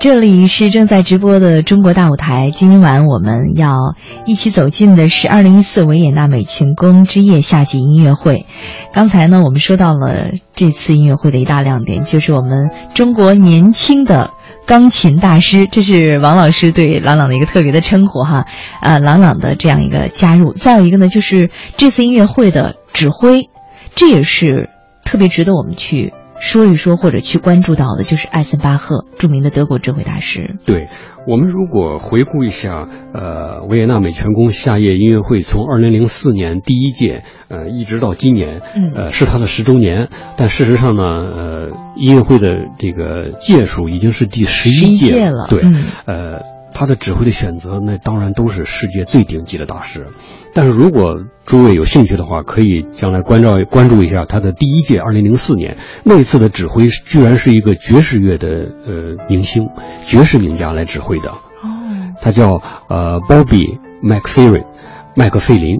这里是正在直播的中国大舞台，今晚我们要一起走进的是二零一四维也纳美琴宫之夜夏季音乐会。刚才呢，我们说到了这次音乐会的一大亮点，就是我们中国年轻的钢琴大师，这是王老师对郎朗的一个特别的称呼哈。呃，郎朗的这样一个加入，再有一个呢，就是这次音乐会的指挥，这也是特别值得我们去。说一说或者去关注到的，就是艾森巴赫，著名的德国指挥大师。对我们如果回顾一下，呃，维也纳美泉宫夏夜音乐会从二零零四年第一届，呃，一直到今年，呃，是它的十周年。但事实上呢，呃，音乐会的这个届数已经是第十一届了。对，呃，他的指挥的选择，那当然都是世界最顶级的大师。但是如果诸位有兴趣的话，可以将来关照关注一下他的第一届，二零零四年那次的指挥，居然是一个爵士乐的呃明星，爵士名家来指挥的。哦，他叫呃 Bobby McFerrin，麦克费林，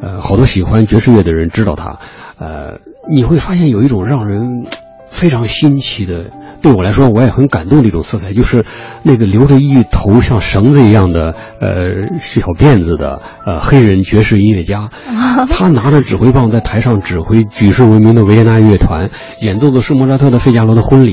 呃，好多喜欢爵士乐的人知道他。呃，你会发现有一种让人非常新奇的。对我来说，我也很感动的一种色彩，就是那个留着一头像绳子一样的呃小辫子的呃黑人爵士音乐家，他拿着指挥棒在台上指挥举世闻名的维也纳乐团，演奏的是莫扎特的《费加罗的婚礼》，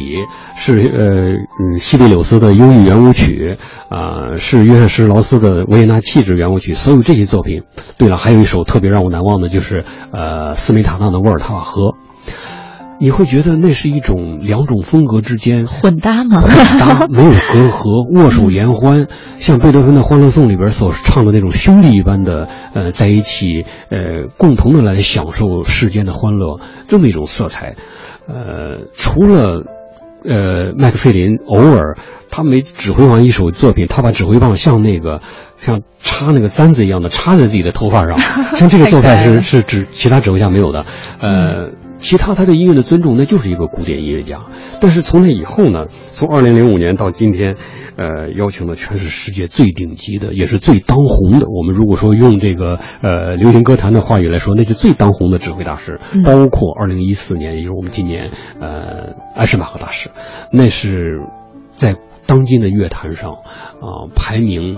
是呃嗯西贝柳斯的忧郁圆舞曲，啊是约翰施劳斯的维也纳气质圆舞曲，所有这些作品。对了，还有一首特别让我难忘的，就是呃斯梅塔纳的《沃尔塔瓦河》。你会觉得那是一种两种风格之间混搭吗？混搭没有隔阂，握手言欢，像贝多芬的《欢乐颂》里边所唱的那种兄弟一般的呃在一起，呃共同的来享受世间的欢乐，这么一种色彩。呃，除了呃麦克费林偶尔他每指挥完一首作品，他把指挥棒像那个像插那个簪子一样的插在自己的头发上，像这个做派是是指其他指挥家没有的。呃。其他他对音乐的尊重，那就是一个古典音乐家。但是从那以后呢，从二零零五年到今天，呃，邀请的全是世界最顶级的，也是最当红的。我们如果说用这个呃流行歌坛的话语来说，那是最当红的指挥大师。包括二零一四年，也就是我们今年，呃，艾什马赫大师，那是在当今的乐坛上啊排名，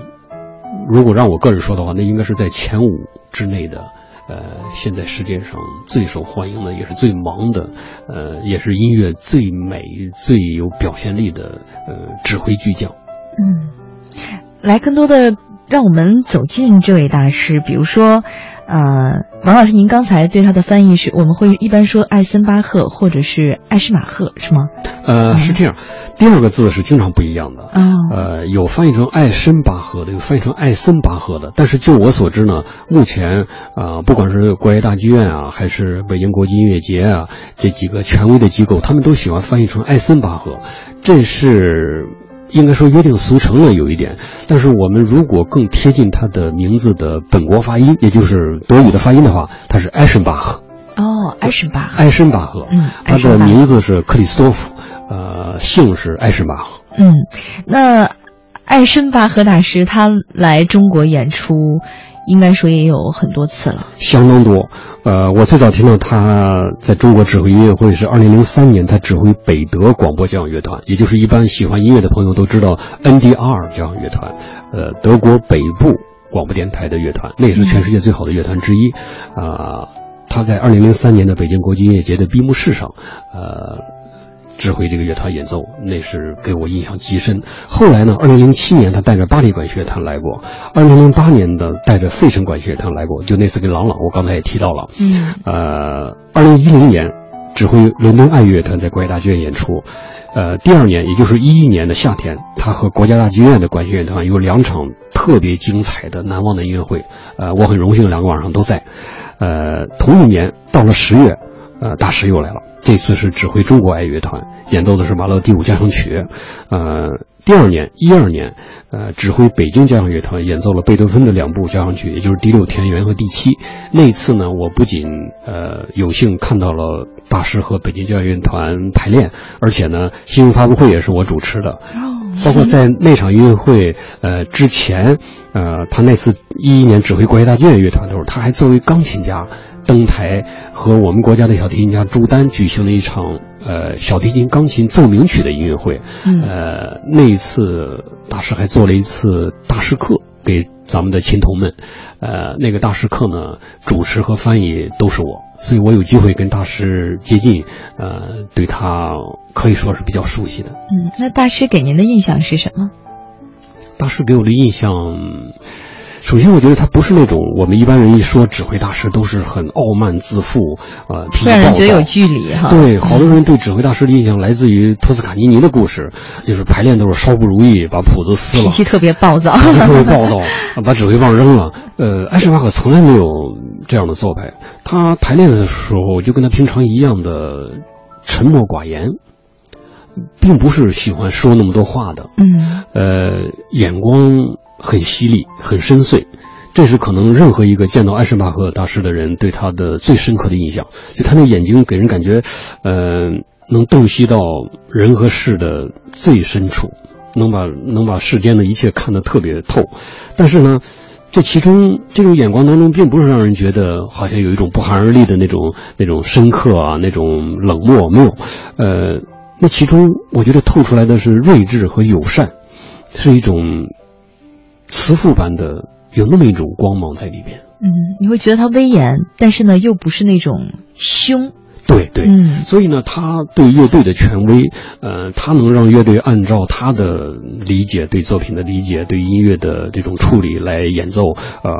如果让我个人说的话，那应该是在前五之内的。呃，现在世界上最受欢迎的，也是最忙的，呃，也是音乐最美、最有表现力的呃指挥巨匠。嗯，来更多的让我们走进这位大师，比如说。呃，王老师，您刚才对他的翻译是，我们会一般说艾森巴赫或者是艾施马赫，是吗？呃，是这样，第二个字是经常不一样的。啊，呃，有翻译成艾森巴赫的，有翻译成艾森巴赫的。但是就我所知呢，目前啊，不管是国家大剧院啊，还是北京国际音乐节啊，这几个权威的机构，他们都喜欢翻译成艾森巴赫。这是应该说约定俗成了有一点，但是我们如果更贴近他的名字的本国发音，也就是德语的发音的话，他是艾什巴赫。哦，艾什巴赫。艾什巴赫，嗯，他的名字是克里斯多夫，呃，姓是艾什巴赫。嗯，那艾申巴赫大师他来中国演出。应该说也有很多次了，相当多。呃，我最早听到他在中国指挥音乐会是二零零三年，他指挥北德广播交响乐团，也就是一般喜欢音乐的朋友都知道 NDR 交响乐团，呃，德国北部广播电台的乐团，那也是全世界最好的乐团之一。啊，他在二零零三年的北京国际音乐节的闭幕式上，呃。指挥这个乐团演奏，那是给我印象极深。后来呢，二零零七年他带着巴黎管弦乐团来过，二零零八年的带着费城管弦乐团来过，就那次跟郎朗，我刚才也提到了。嗯，呃，二零一零年指挥伦敦爱乐乐团在国家大剧院演出，呃，第二年也就是一一年的夏天，他和国家大剧院的管弦乐团有两场特别精彩的难忘的音乐会，呃，我很荣幸两个晚上都在。呃，同一年到了十月。呃，大师又来了。这次是指挥中国爱乐团演奏的是马勒第五交响曲。呃，第二年一二年，呃，指挥北京交响乐团演奏了贝多芬的两部交响曲，也就是第六田园和第七。那次呢，我不仅呃有幸看到了大师和北京交响乐团排练，而且呢，新闻发布会也是我主持的。包括在那场音乐会呃之前，呃，他那次一一年指挥国家大剧院乐团的时候，他还作为钢琴家。登台和我们国家的小提琴家朱丹举行了一场呃小提琴钢琴奏鸣曲的音乐会，呃那一次大师还做了一次大师课给咱们的琴童们，呃那个大师课呢主持和翻译都是我，所以我有机会跟大师接近，呃对他可以说是比较熟悉的。嗯，那大师给您的印象是什么？大师给我的印象。首先，我觉得他不是那种我们一般人一说指挥大师都是很傲慢自负，呃，让人觉得有距离哈。对，好多人对指挥大师的印象来自于托斯卡尼尼的故事，就是排练都是稍不如意把谱子撕了，脾气特别暴躁，脾气特别暴躁，把指挥棒扔了。呃，艾什巴赫从来没有这样的做派，他排练的时候就跟他平常一样的沉默寡言，并不是喜欢说那么多话的。嗯，呃，眼光。很犀利，很深邃，这是可能任何一个见到艾什巴赫大师的人对他的最深刻的印象。就他那眼睛给人感觉，呃，能洞悉到人和事的最深处，能把能把世间的一切看得特别透。但是呢，这其中这种眼光当中，并不是让人觉得好像有一种不寒而栗的那种那种深刻啊，那种冷漠没有。呃，那其中我觉得透出来的是睿智和友善，是一种。慈父般的有那么一种光芒在里边，嗯，你会觉得他威严，但是呢，又不是那种凶。对对，嗯，所以呢，他对乐队的权威，呃，他能让乐队按照他的理解对作品的理解，对音乐的这种处理来演奏，呃，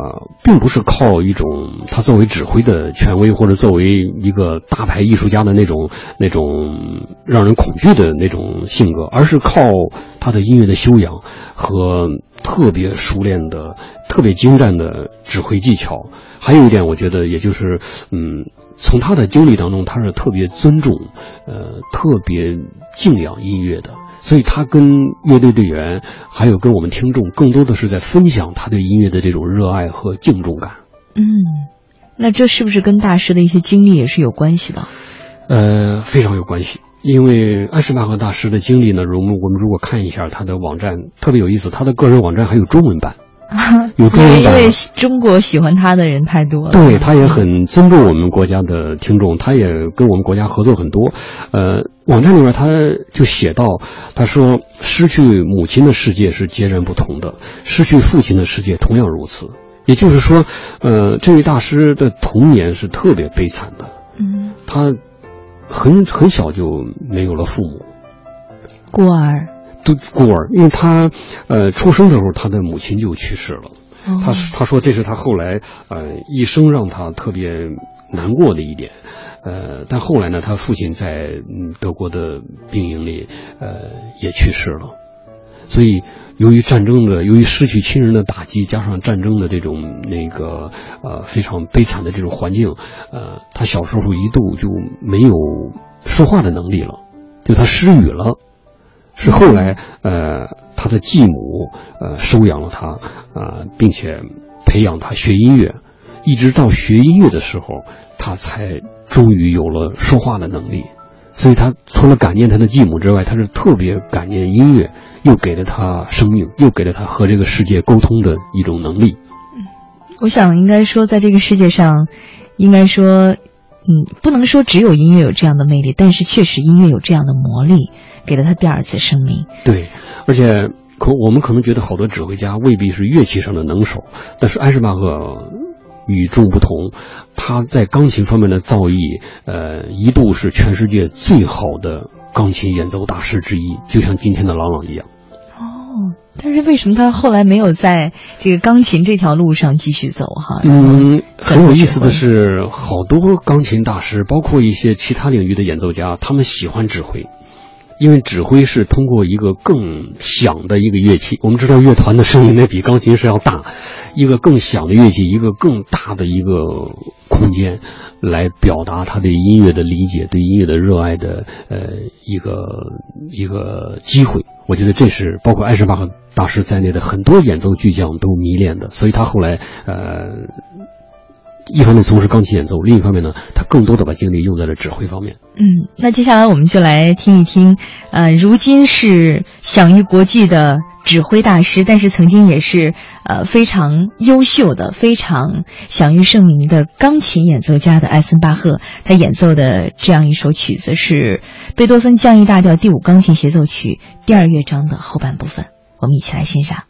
并不是靠一种他作为指挥的权威，或者作为一个大牌艺术家的那种那种让人恐惧的那种性格，而是靠他的音乐的修养和特别熟练的、特别精湛的指挥技巧。还有一点，我觉得也就是，嗯。从他的经历当中，他是特别尊重，呃，特别敬仰音乐的，所以他跟乐队队员，还有跟我们听众，更多的是在分享他对音乐的这种热爱和敬重感。嗯，那这是不是跟大师的一些经历也是有关系的？呃，非常有关系，因为艾什巴赫大师的经历呢，如我们如果看一下他的网站，特别有意思，他的个人网站还有中文版。有中文版，因为中国喜欢他的人太多了。对他也很尊重我们国家的听众，他也跟我们国家合作很多。呃，网站里面他就写到，他说失去母亲的世界是截然不同的，失去父亲的世界同样如此。也就是说，呃，这位大师的童年是特别悲惨的。嗯，他很很小就没有了父母，孤儿。都孤儿，因为他，呃，出生的时候他的母亲就去世了。他他说这是他后来呃一生让他特别难过的一点。呃，但后来呢，他父亲在嗯德国的兵营里呃也去世了。所以由于战争的，由于失去亲人的打击，加上战争的这种那个呃非常悲惨的这种环境，呃，他小时候一度就没有说话的能力了，就他失语了。是后来呃他的继母呃收养了他啊，并且培养他学音乐，一直到学音乐的时候，他才终于有了说话的能力。所以他除了感念他的继母之外，他是特别感念音乐，又给了他生命，又给了他和这个世界沟通的一种能力。嗯，我想应该说，在这个世界上，应该说，嗯，不能说只有音乐有这样的魅力，但是确实音乐有这样的魔力，给了他第二次生命。对，而且可我们可能觉得好多指挥家未必是乐器上的能手，但是艾什巴赫。与众不同，他在钢琴方面的造诣，呃，一度是全世界最好的钢琴演奏大师之一，就像今天的郎朗一样。哦，但是为什么他后来没有在这个钢琴这条路上继续走？哈，嗯，很有意思的是，好多钢琴大师，包括一些其他领域的演奏家，他们喜欢指挥。因为指挥是通过一个更响的一个乐器，我们知道乐团的声音呢比钢琴是要大，一个更响的乐器，一个更大的一个空间，来表达他对音乐的理解、对音乐的热爱的呃一个一个机会。我觉得这是包括艾什巴赫大师在内的很多演奏巨匠都迷恋的，所以他后来呃。一方面从事钢琴演奏，另一方面呢，他更多的把精力用在了指挥方面。嗯，那接下来我们就来听一听，呃，如今是享誉国际的指挥大师，但是曾经也是呃非常优秀的、非常享誉盛名的钢琴演奏家的艾森巴赫，他演奏的这样一首曲子是贝多芬降 E 大调第五钢琴协奏曲第二乐章的后半部分，我们一起来欣赏。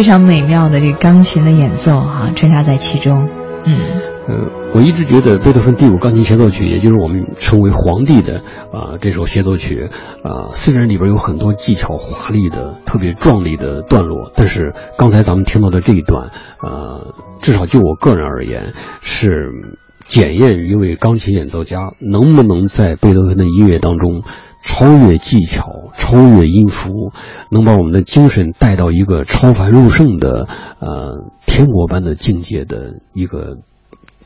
非常美妙的这个钢琴的演奏哈，穿插在其中。嗯，呃，我一直觉得贝多芬第五钢琴协奏曲，也就是我们称为皇帝的啊这首协奏曲啊，虽然里边有很多技巧华丽的、特别壮丽的段落，但是刚才咱们听到的这一段啊，至少就我个人而言，是检验一位钢琴演奏家能不能在贝多芬的音乐当中。超越技巧，超越音符，能把我们的精神带到一个超凡入圣的呃天国般的境界的一个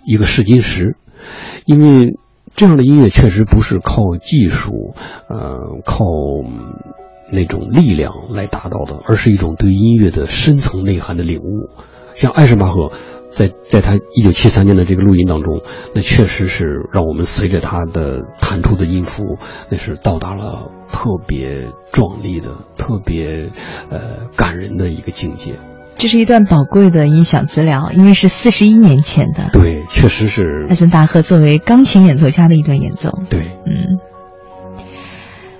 一个试金石，因为这样的音乐确实不是靠技术，呃，靠那种力量来达到的，而是一种对音乐的深层内涵的领悟，像艾什巴赫。在在他一九七三年的这个录音当中，那确实是让我们随着他的弹出的音符，那是到达了特别壮丽的、特别呃感人的一个境界。这是一段宝贵的音响资料，因为是四十一年前的。对，确实是艾森大赫作为钢琴演奏家的一段演奏。对，嗯，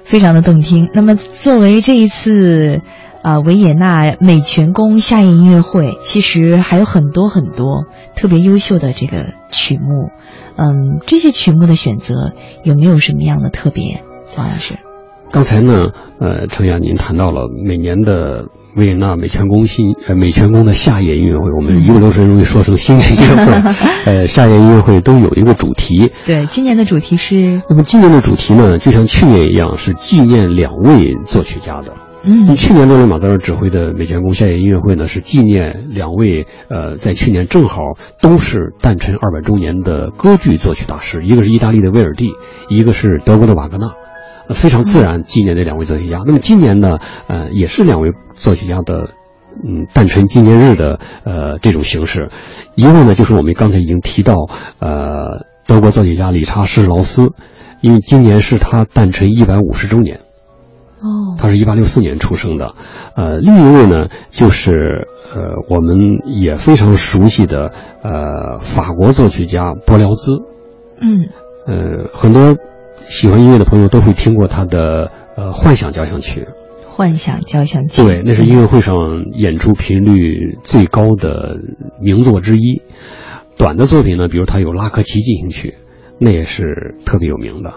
非常的动听。那么作为这一次。啊，维也纳美泉宫夏夜音乐会其实还有很多很多特别优秀的这个曲目，嗯，这些曲目的选择有没有什么样的特别？王老师，刚才呢，呃，程雅您谈到了每年的维也纳美泉宫新呃美泉宫的夏夜音乐会，我们一不留神容易说成新年音乐会，呃，夏夜音乐会都有一个主题。对，今年的主题是。那么今年的主题呢，就像去年一样，是纪念两位作曲家的。嗯，去年洛雷马泽尔指挥的美泉宫夏夜音乐会呢，是纪念两位呃，在去年正好都是诞辰二百周年的歌剧作曲大师，一个是意大利的威尔第，一个是德国的瓦格纳。非常自然纪念这两位作曲家。那么今年呢，呃，也是两位作曲家的，嗯，诞辰纪念日的呃这种形式。一位呢，就是我们刚才已经提到，呃，德国作曲家理查施劳斯，因为今年是他诞辰一百五十周年。哦，他是一八六四年出生的。呃，另一位呢，就是呃，我们也非常熟悉的呃法国作曲家柏辽兹。嗯，呃，很多。喜欢音乐的朋友都会听过他的呃《幻想交响曲》。幻想交响曲，对，那是音乐会上演出频率最高的名作之一。短的作品呢，比如他有《拉克奇进行曲》，那也是特别有名的。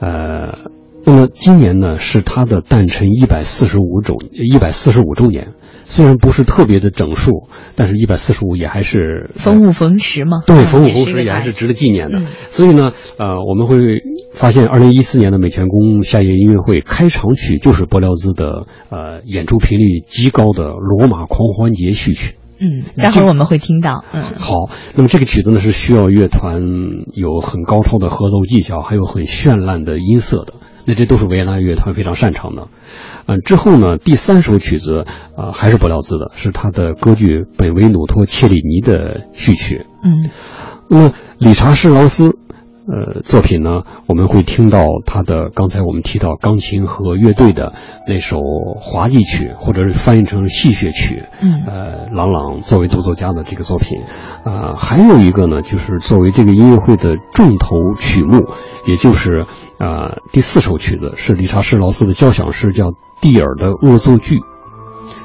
呃，那么今年呢，是他的诞辰一百四十五周一百四十五周年。虽然不是特别的整数，但是一百四十五也还是逢五逢十嘛。对，逢五逢十也还是值得纪念的。所以呢，呃，我们会发现，二零一四年的美泉宫夏夜音乐会开场曲就是柏辽兹的呃演出频率极高的《罗马狂欢节序曲》。嗯，待会儿我们会听到。嗯，好。那么这个曲子呢，是需要乐团有很高超的合奏技巧，还有很绚烂的音色的。那这都是维也纳乐团非常擅长的。嗯，之后呢，第三首曲子啊，还是不料兹的，是他的歌剧《本维努托切里尼》的序曲。嗯，那么理查施劳斯。呃，作品呢，我们会听到他的刚才我们提到钢琴和乐队的那首滑稽曲，或者是翻译成戏谑曲。嗯，呃，郎朗作为独奏家的这个作品，啊，还有一个呢，就是作为这个音乐会的重头曲目，也就是啊第四首曲子是理查施劳斯的交响诗，叫《蒂尔的恶作剧》。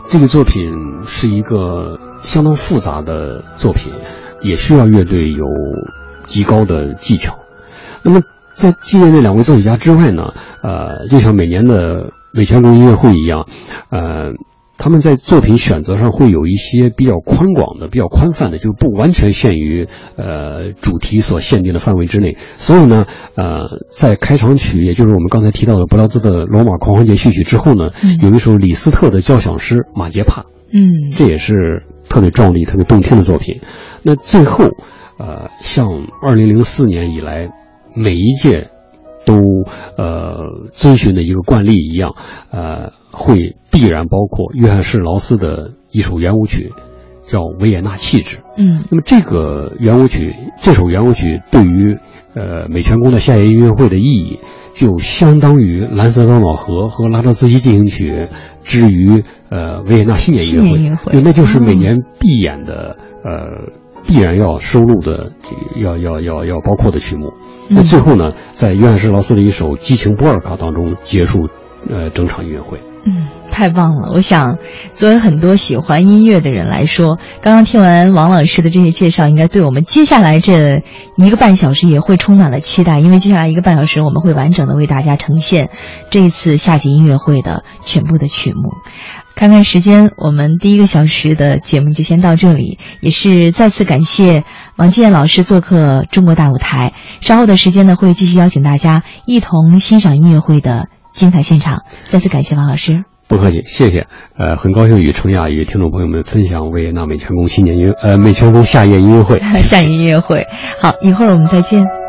这个作品是一个相当复杂的作品，也需要乐队有极高的技巧。那么，在纪念这两位作曲家之外呢，呃，就像每年的美泉宫音乐会一样，呃，他们在作品选择上会有一些比较宽广的、比较宽泛的，就不完全限于呃主题所限定的范围之内。所以呢，呃，在开场曲，也就是我们刚才提到的布劳兹的《罗马狂欢节序曲》之后呢，有一首李斯特的交响诗《马杰帕》，嗯，这也是特别壮丽、特别动听的作品。那最后，呃，像二零零四年以来。每一届都呃遵循的一个惯例一样，呃，会必然包括约翰施劳斯的一首圆舞曲，叫《维也纳气质》。嗯，那么这个圆舞曲，这首圆舞曲对于呃美泉宫的夏夜音乐会的意义，就相当于《蓝色多瑙河》和《拉德斯基进行曲》之于呃维也纳新年音乐会，对，那就是每年必演的呃。必然要收录的，要要要要包括的曲目。那最后呢，在约翰施劳斯的一首《激情波尔卡》当中结束，呃，整场音乐会。嗯，太棒了！我想，作为很多喜欢音乐的人来说，刚刚听完王老师的这些介绍，应该对我们接下来这一个半小时也会充满了期待。因为接下来一个半小时，我们会完整的为大家呈现这一次夏季音乐会的全部的曲目。看看时间，我们第一个小时的节目就先到这里。也是再次感谢王健老师做客中国大舞台。稍后的时间呢，会继续邀请大家一同欣赏音乐会的精彩现场。再次感谢王老师，不客气，谢谢。呃，很高兴与程亚与听众朋友们分享维也纳美泉宫新年音呃美泉宫夏夜音乐会。夏夜音乐会，好，一会儿我们再见。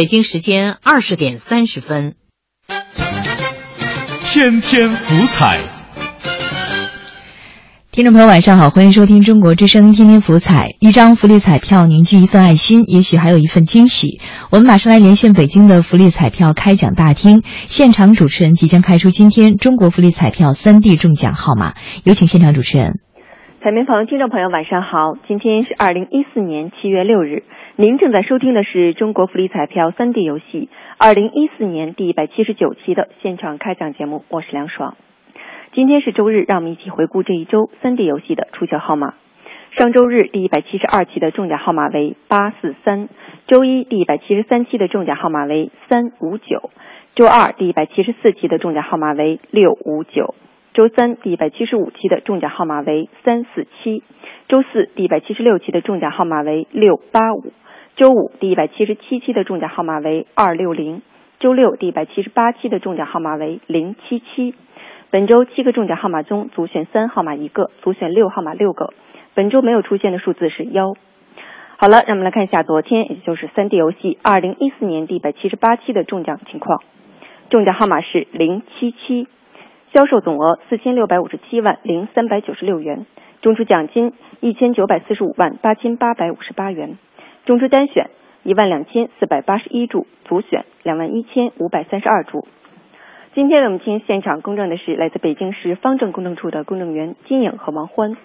北京时间二十点三十分，天天福彩。听众朋友，晚上好，欢迎收听中国之声天天福彩。一张福利彩票凝聚一份爱心，也许还有一份惊喜。我们马上来连线北京的福利彩票开奖大厅，现场主持人即将开出今天中国福利彩票三 D 中奖号码，有请现场主持人。彩民朋、听众朋友，晚上好，今天是二零一四年七月六日，您正在收听的是中国福利彩票三 D 游戏二零一四年第一百七十九期的现场开奖节目，我是梁爽。今天是周日，让我们一起回顾这一周三 D 游戏的出奖号码。上周日第一百七十二期的中奖号码为八四三，周一第一百七十三期的中奖号码为三五九，周二第一百七十四期的中奖号码为六五九，周三第一百七十五期的中奖号码为三四七，周四第一百七十六期的中奖号码为六八五，周五第一百七十七期的中奖号码为二六零，周六第一百七十八期的中奖号码为零七七。本周七个中奖号码中，足选三号码一个，足选六号码六个。本周没有出现的数字是幺。好了，让我们来看一下昨天，也就是三 D 游戏二零一四年第一百七十八期的中奖情况。中奖号码是零七七，销售总额四千六百五十七万零三百九十六元，中出奖金一千九百四十五万八千八百五十八元，中出单选一万两千四百八十一注，足选两万一千五百三十二注。今天我们进行现场公证的是来自北京市方正公证处的公证员金颖和王欢，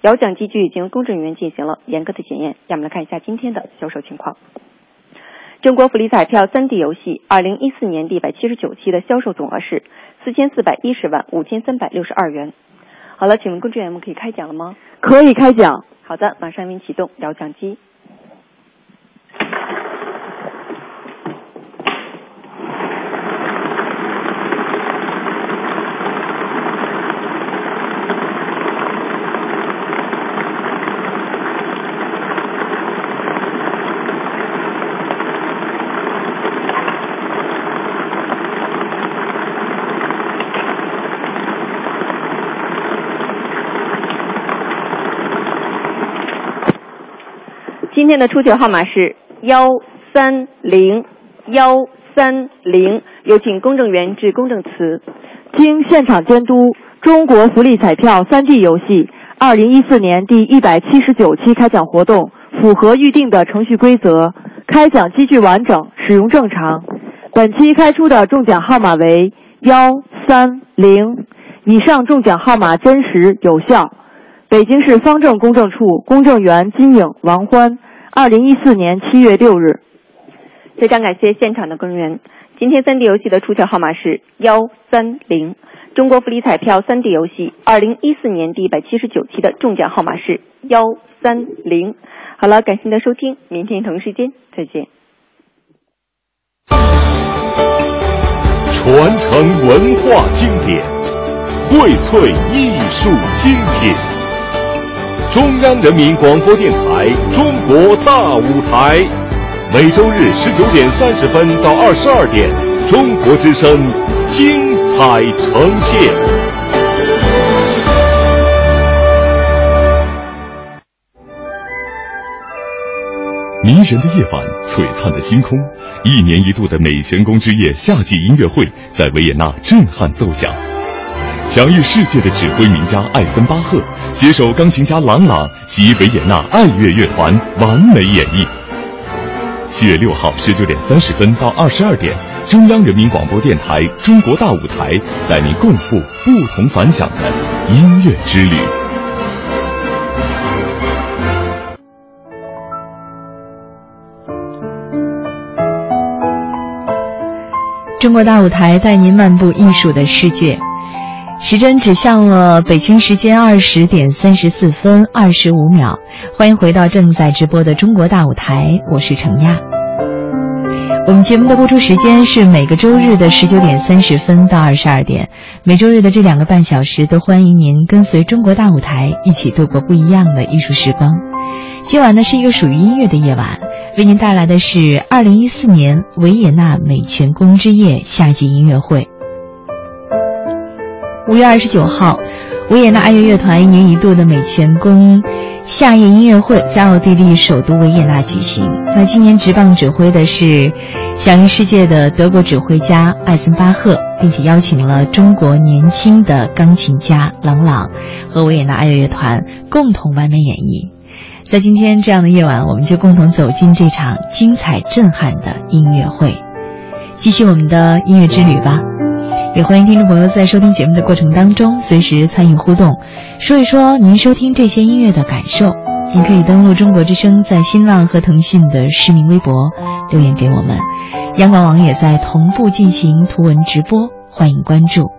摇奖机具已经公证人员进行了严格的检验。让我们来看一下今天的销售情况。中国福利彩票三 D 游戏二零一四年第一百七十九期的销售总额是四千四百一十万五千三百六十二元。好了，请问公证员们可以开奖了吗？可以开奖。好的，马上为您启动摇奖机。今天的出球号码是幺三零幺三零，有请公证员致公证词。经现场监督，中国福利彩票三 D 游戏二零一四年第一百七十九期开奖活动符合预定的程序规则，开奖机具完整，使用正常。本期开出的中奖号码为幺三零，以上中奖号码真实有效。北京市方正公证处公证员金颖、王欢，二零一四年七月六日。非常感谢现场的公证员。今天三 D 游戏的出奖号码是幺三零。中国福利彩票三 D 游戏二零一四年第一百七十九期的中奖号码是幺三零。好了，感谢您的收听，明天同一时间再见。传承文化经典，荟萃艺术精品。中央人民广播电台《中国大舞台》，每周日十九点三十分到二十二点，中国之声精彩呈现。迷人的夜晚，璀璨的星空，一年一度的美泉宫之夜夏季音乐会在维也纳震撼奏响，享誉世界的指挥名家艾森巴赫。携手钢琴家郎朗及维也纳爱乐乐团完美演绎。七月六号十九点三十分到二十二点，中央人民广播电台《中国大舞台》带您共赴不同凡响的音乐之旅。中国大舞台带您漫步艺术的世界。时针指向了北京时间二十点三十四分二十五秒，欢迎回到正在直播的中国大舞台，我是程亚。我们节目的播出时间是每个周日的十九点三十分到二十二点，每周日的这两个半小时都欢迎您跟随中国大舞台一起度过不一样的艺术时光。今晚呢是一个属于音乐的夜晚，为您带来的是二零一四年维也纳美泉宫之夜夏季音乐会。五月二十九号，维也纳爱乐乐团一年一度的美泉宫夏夜音乐会在奥地利首都维也纳举行。那今年执棒指挥的是享誉世界的德国指挥家艾森巴赫，并且邀请了中国年轻的钢琴家郎朗和维也纳爱乐乐团共同完美演绎。在今天这样的夜晚，我们就共同走进这场精彩震撼的音乐会，继续我们的音乐之旅吧。也欢迎听众朋友在收听节目的过程当中，随时参与互动，说一说您收听这些音乐的感受。您可以登录中国之声，在新浪和腾讯的实名微博留言给我们。央广网也在同步进行图文直播，欢迎关注。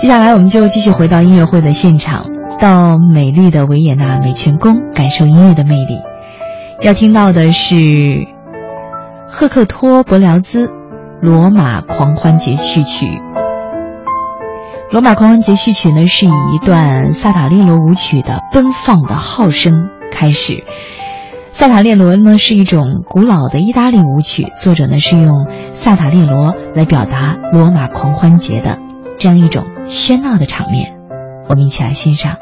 接下来，我们就继续回到音乐会的现场，到美丽的维也纳美泉宫，感受音乐的魅力。要听到的是赫克托·伯辽兹。罗马狂欢节序曲。罗马狂欢节序曲呢，是以一段萨塔列罗舞曲的奔放的号声开始。萨塔列罗呢是一种古老的意大利舞曲，作者呢是用萨塔列罗来表达罗马狂欢节的这样一种喧闹的场面。我们一起来欣赏。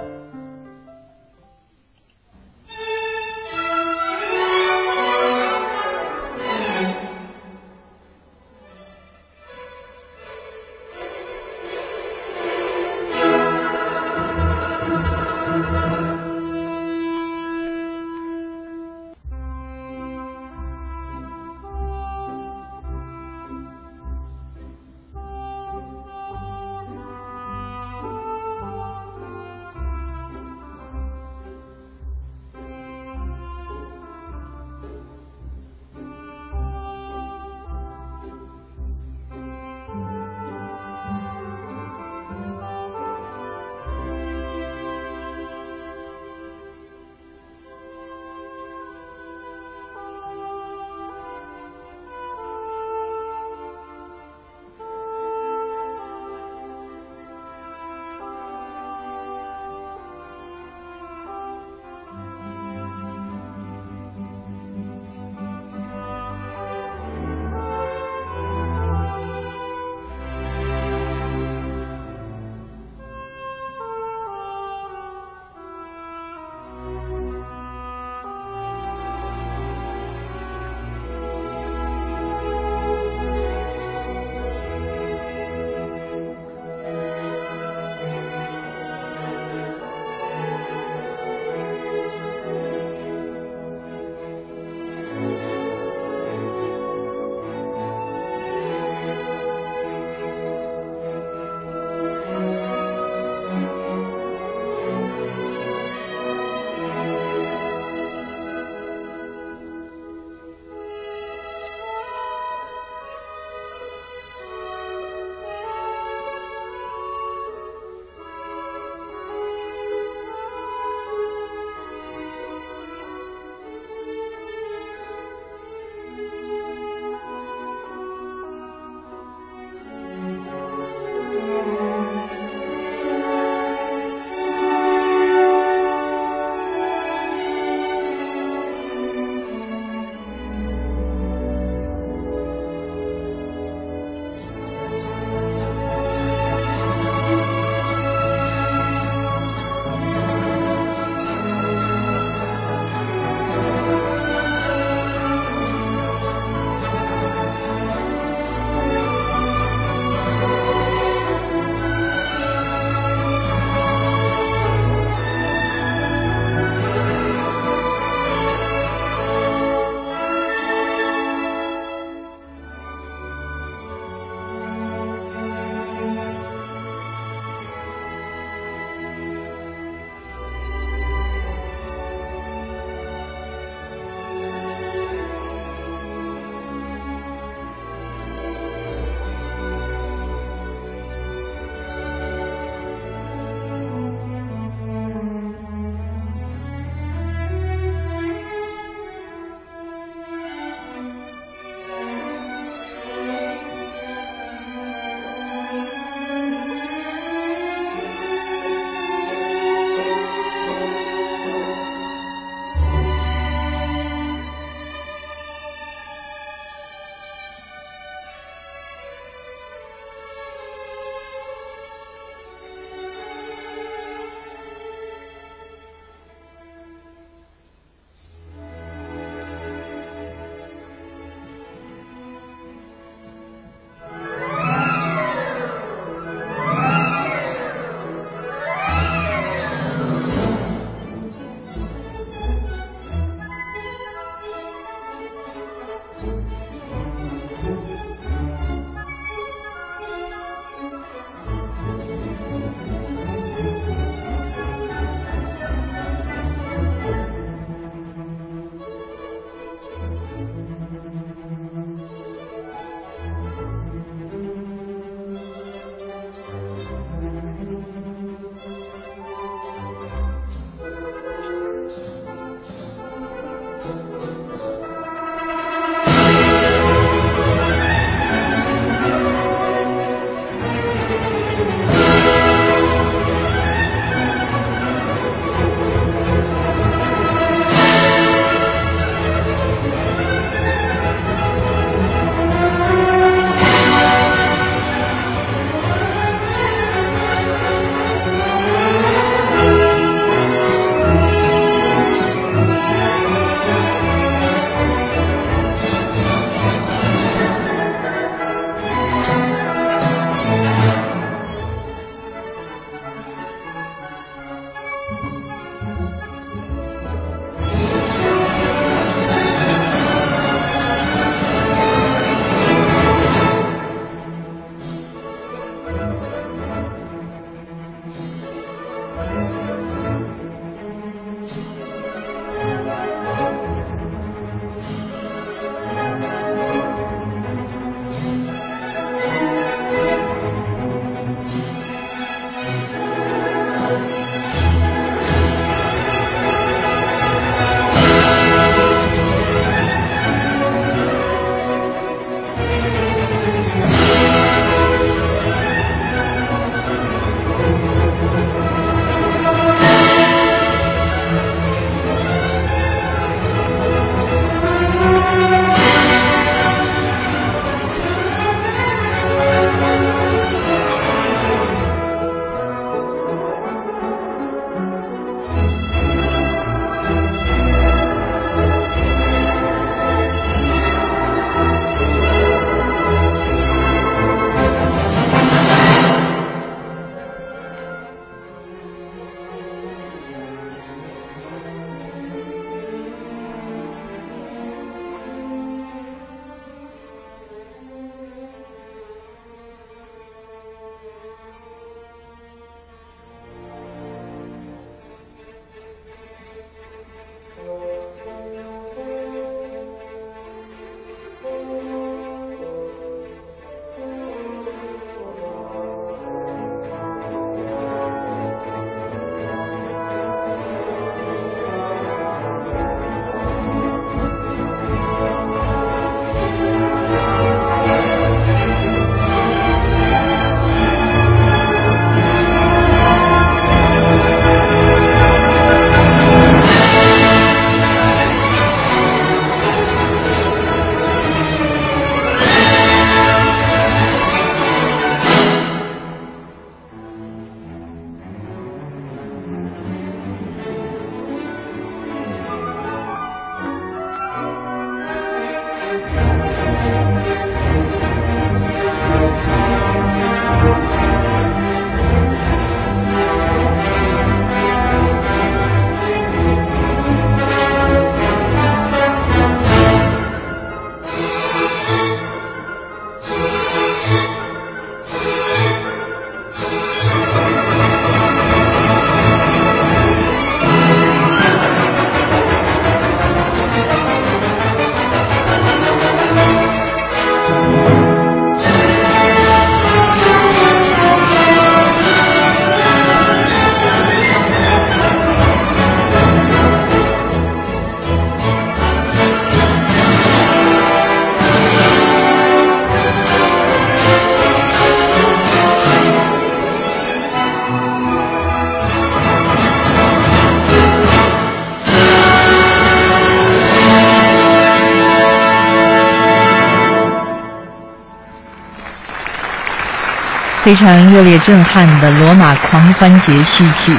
非常热烈震撼的《罗马狂欢节》序曲，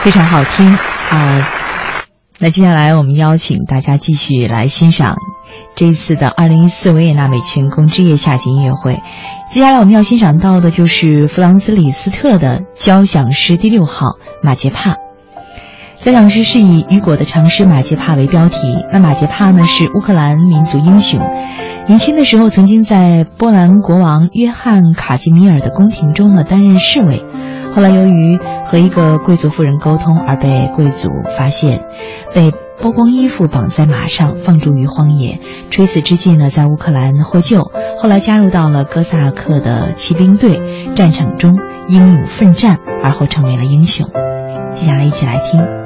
非常好听啊！那接下来我们邀请大家继续来欣赏这一次的二零一四维也纳美泉宫之夜夏季音乐会。接下来我们要欣赏到的就是弗朗斯·李斯特的交响诗第六号《马杰帕》。交响诗是以雨果的长诗《马杰帕》为标题。那马杰帕呢，是乌克兰民族英雄。年轻的时候，曾经在波兰国王约翰卡吉米尔的宫廷中呢担任侍卫，后来由于和一个贵族妇人沟通而被贵族发现，被剥光衣服绑在马上放逐于荒野，垂死之际呢在乌克兰获救，后来加入到了哥萨克的骑兵队，战场中英勇奋战，而后成为了英雄。接下来一起来听。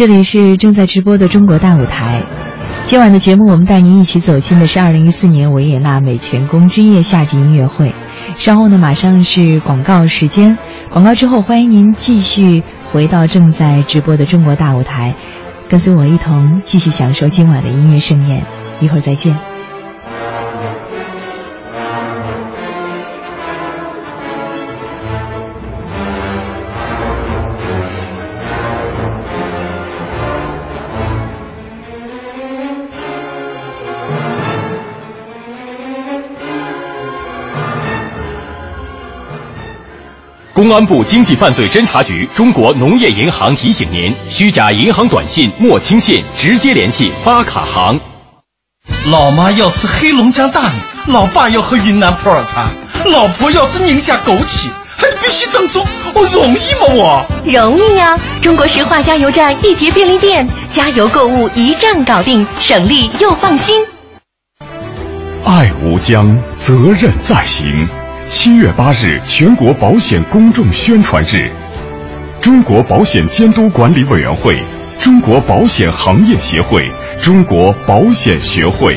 这里是正在直播的中国大舞台。今晚的节目，我们带您一起走进的是二零一四年维也纳美泉宫之夜夏季音乐会。稍后呢，马上是广告时间。广告之后，欢迎您继续回到正在直播的中国大舞台，跟随我一同继续享受今晚的音乐盛宴。一会儿再见。公安部经济犯罪侦查局、中国农业银行提醒您：虚假银行短信莫轻信，直接联系发卡行。老妈要吃黑龙江大米，老爸要喝云南普洱茶，老婆要吃宁夏枸杞，还必须正宗。我容易吗？我容易呀！中国石化加油站、一节便利店，加油购物一站搞定，省力又放心。爱无疆，责任在行。七月八日，全国保险公众宣传日，中国保险监督管理委员会、中国保险行业协会、中国保险学会。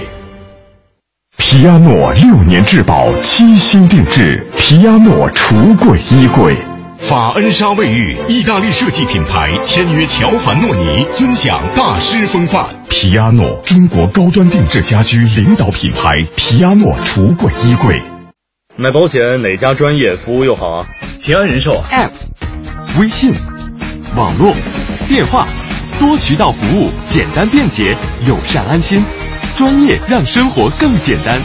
皮亚诺六年质保，七星定制，皮亚诺橱柜衣柜。法恩莎卫浴，意大利设计品牌，签约乔凡诺尼，尊享大师风范。皮亚诺，中国高端定制家居领导品牌，皮亚诺橱柜衣柜。买保险哪家专业服务又好啊？平安人寿 App、微信、网络、电话，多渠道服务，简单便捷，友善安心，专业让生活更简单。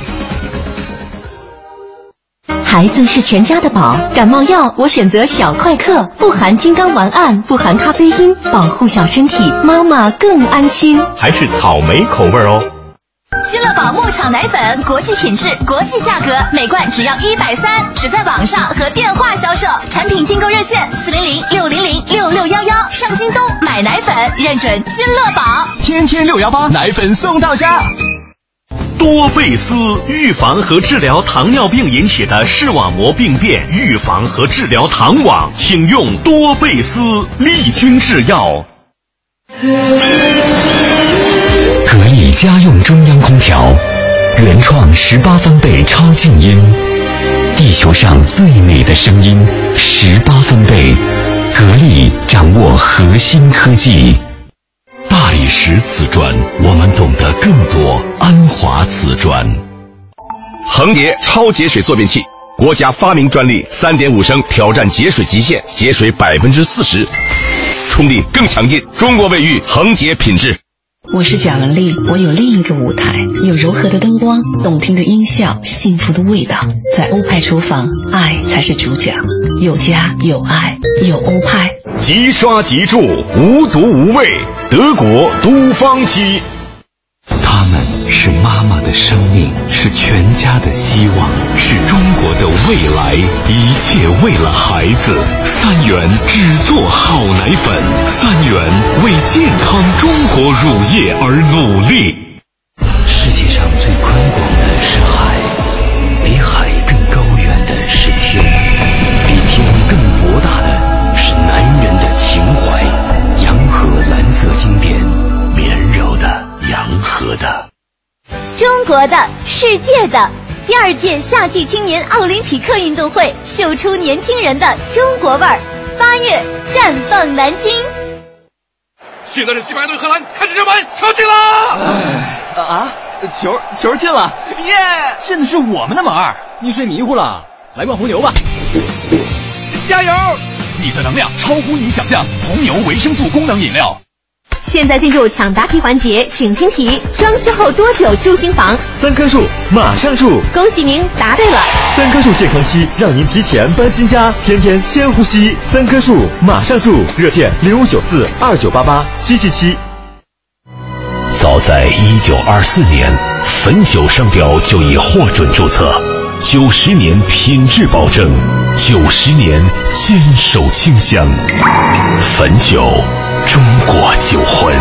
孩子是全家的宝，感冒药我选择小快克，不含金刚烷胺，不含咖啡因，保护小身体，妈妈更安心。还是草莓口味哦。新乐宝牧场奶粉，国际品质，国际价格，每罐只要一百三，只在网上和电话销售。产品订购热线：四零零六零零六六幺幺。上京东买奶粉，认准新乐宝，天天六幺八，奶粉送到家。多贝斯预防和治疗糖尿病引起的视网膜病变，预防和治疗糖网，请用多贝斯利君制药。家用中央空调，原创十八分贝超静音，地球上最美的声音，十八分贝，格力掌握核心科技。大理石瓷砖，我们懂得更多。安华瓷砖，恒洁超节水坐便器，国家发明专利，三点五升挑战节水极限，节水百分之四十，冲力更强劲。中国卫浴恒洁品质。我是贾文丽，我有另一个舞台，有柔和的灯光，动听的音效，幸福的味道。在欧派厨房，爱才是主角，有家有爱有欧派。即刷即住，无毒无味，德国都芳漆。他们是妈妈的生命，是全家的希望，是中国的未来，一切为了孩子。三元只做好奶粉，三元为健康中国乳业而努力。国的，世界的，第二届夏季青年奥林匹克运动会，秀出年轻人的中国味儿。八月绽放南京。现在是西班牙对荷兰，开始射门，球进了！啊，球球进了，耶！进的是我们的门儿。你睡迷糊了？来罐红牛吧。加油！你的能量超乎你想象，红牛维生素功能饮料。现在进入抢答题环节，请听题：装修后多久住新房？三棵树，马上住！恭喜您答对了。三棵树健康期，让您提前搬新家，天天先呼吸。三棵树，马上住！热线零五九四二九八八七七七。早在一九二四年，汾酒商标就已获准注册，九十年品质保证，九十年坚守清香，汾酒。中国酒魂，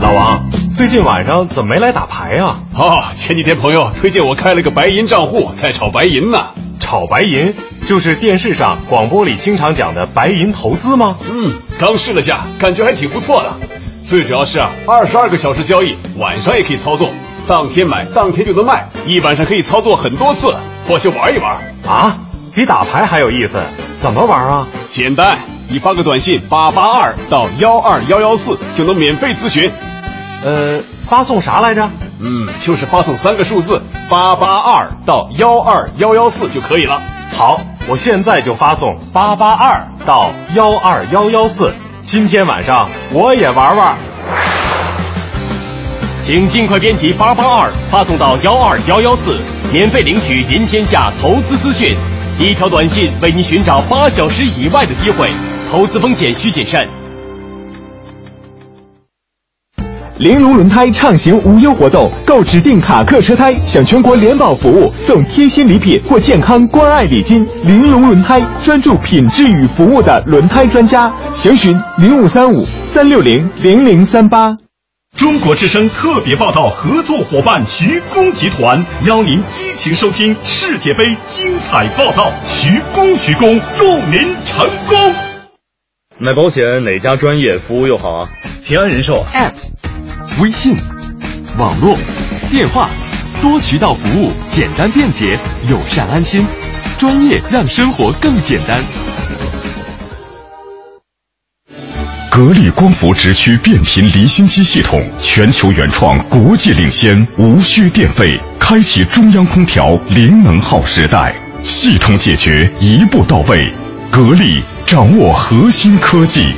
老王，最近晚上怎么没来打牌啊？哦，前几天朋友推荐我开了个白银账户，在炒白银呢。炒白银就是电视上、广播里经常讲的白银投资吗？嗯，刚试了下，感觉还挺不错的。最主要是啊，二十二个小时交易，晚上也可以操作，当天买当天就能卖，一晚上可以操作很多次。我去玩一玩啊，比打牌还有意思。怎么玩啊？简单，你发个短信八八二到幺二幺幺四就能免费咨询。呃，发送啥来着？嗯，就是发送三个数字八八二到幺二幺幺四就可以了。好，我现在就发送八八二到幺二幺幺四。今天晚上我也玩玩。请尽快编辑八八二发送到幺二幺幺四，免费领取云天下投资资讯。一条短信为你寻找八小时以外的机会，投资风险需谨慎。玲珑轮胎畅行无忧活动，购指定卡客车胎享全国联保服务，送贴心礼品或健康关爱礼金。玲珑轮胎专注品质与服务的轮胎专家，详询零五三五三六零零零三八。中国之声特别报道合作伙伴徐工集团邀您激情收听世界杯精彩报道。徐工，徐工，祝您成功！买保险哪家专业服务又好啊？平安人寿 App。微信、网络、电话，多渠道服务，简单便捷，友善安心，专业让生活更简单。格力光伏直驱变频离心机系统，全球原创，国际领先，无需电费，开启中央空调零能耗时代，系统解决一步到位。格力掌握核心科技。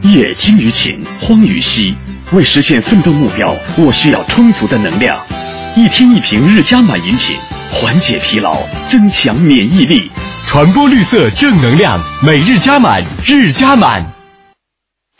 夜精于勤，荒于嬉。为实现奋斗目标，我需要充足的能量。一天一瓶日加满饮品，缓解疲劳，增强免疫力，传播绿色正能量。每日加满，日加满。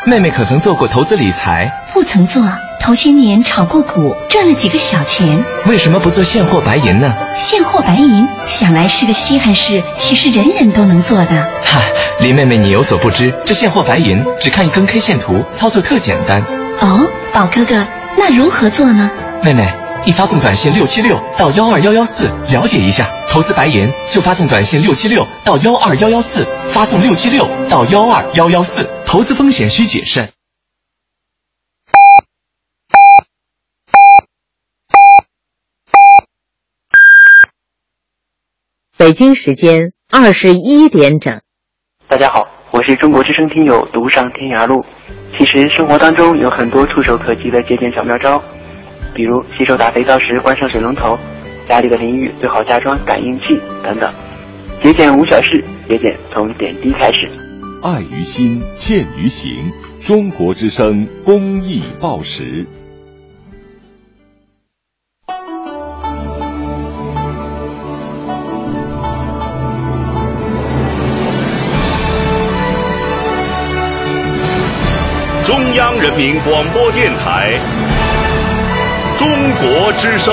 妹妹可曾做过投资理财？不曾做，头些年炒过股，赚了几个小钱。为什么不做现货白银呢？现货白银想来是个稀罕事，其实人人都能做的？哈，林妹妹你有所不知，这现货白银只看一根 K 线图，操作特简单。哦，宝哥哥，那如何做呢？妹妹，一发送短信六七六到幺二幺幺四了解一下，投资白银就发送短信六七六到幺二幺幺四，发送六七六到幺二幺幺四，投资风险需谨慎。北京时间二十一点整。大家好，我是中国之声听友独上天涯路。其实生活当中有很多触手可及的节俭小妙招，比如洗手打肥皂时关上水龙头，家里的淋浴最好加装感应器等等。节俭无小事，节俭从点滴开始。爱于心，见于行。中国之声公益报时。中央人民广播电台，中国之声。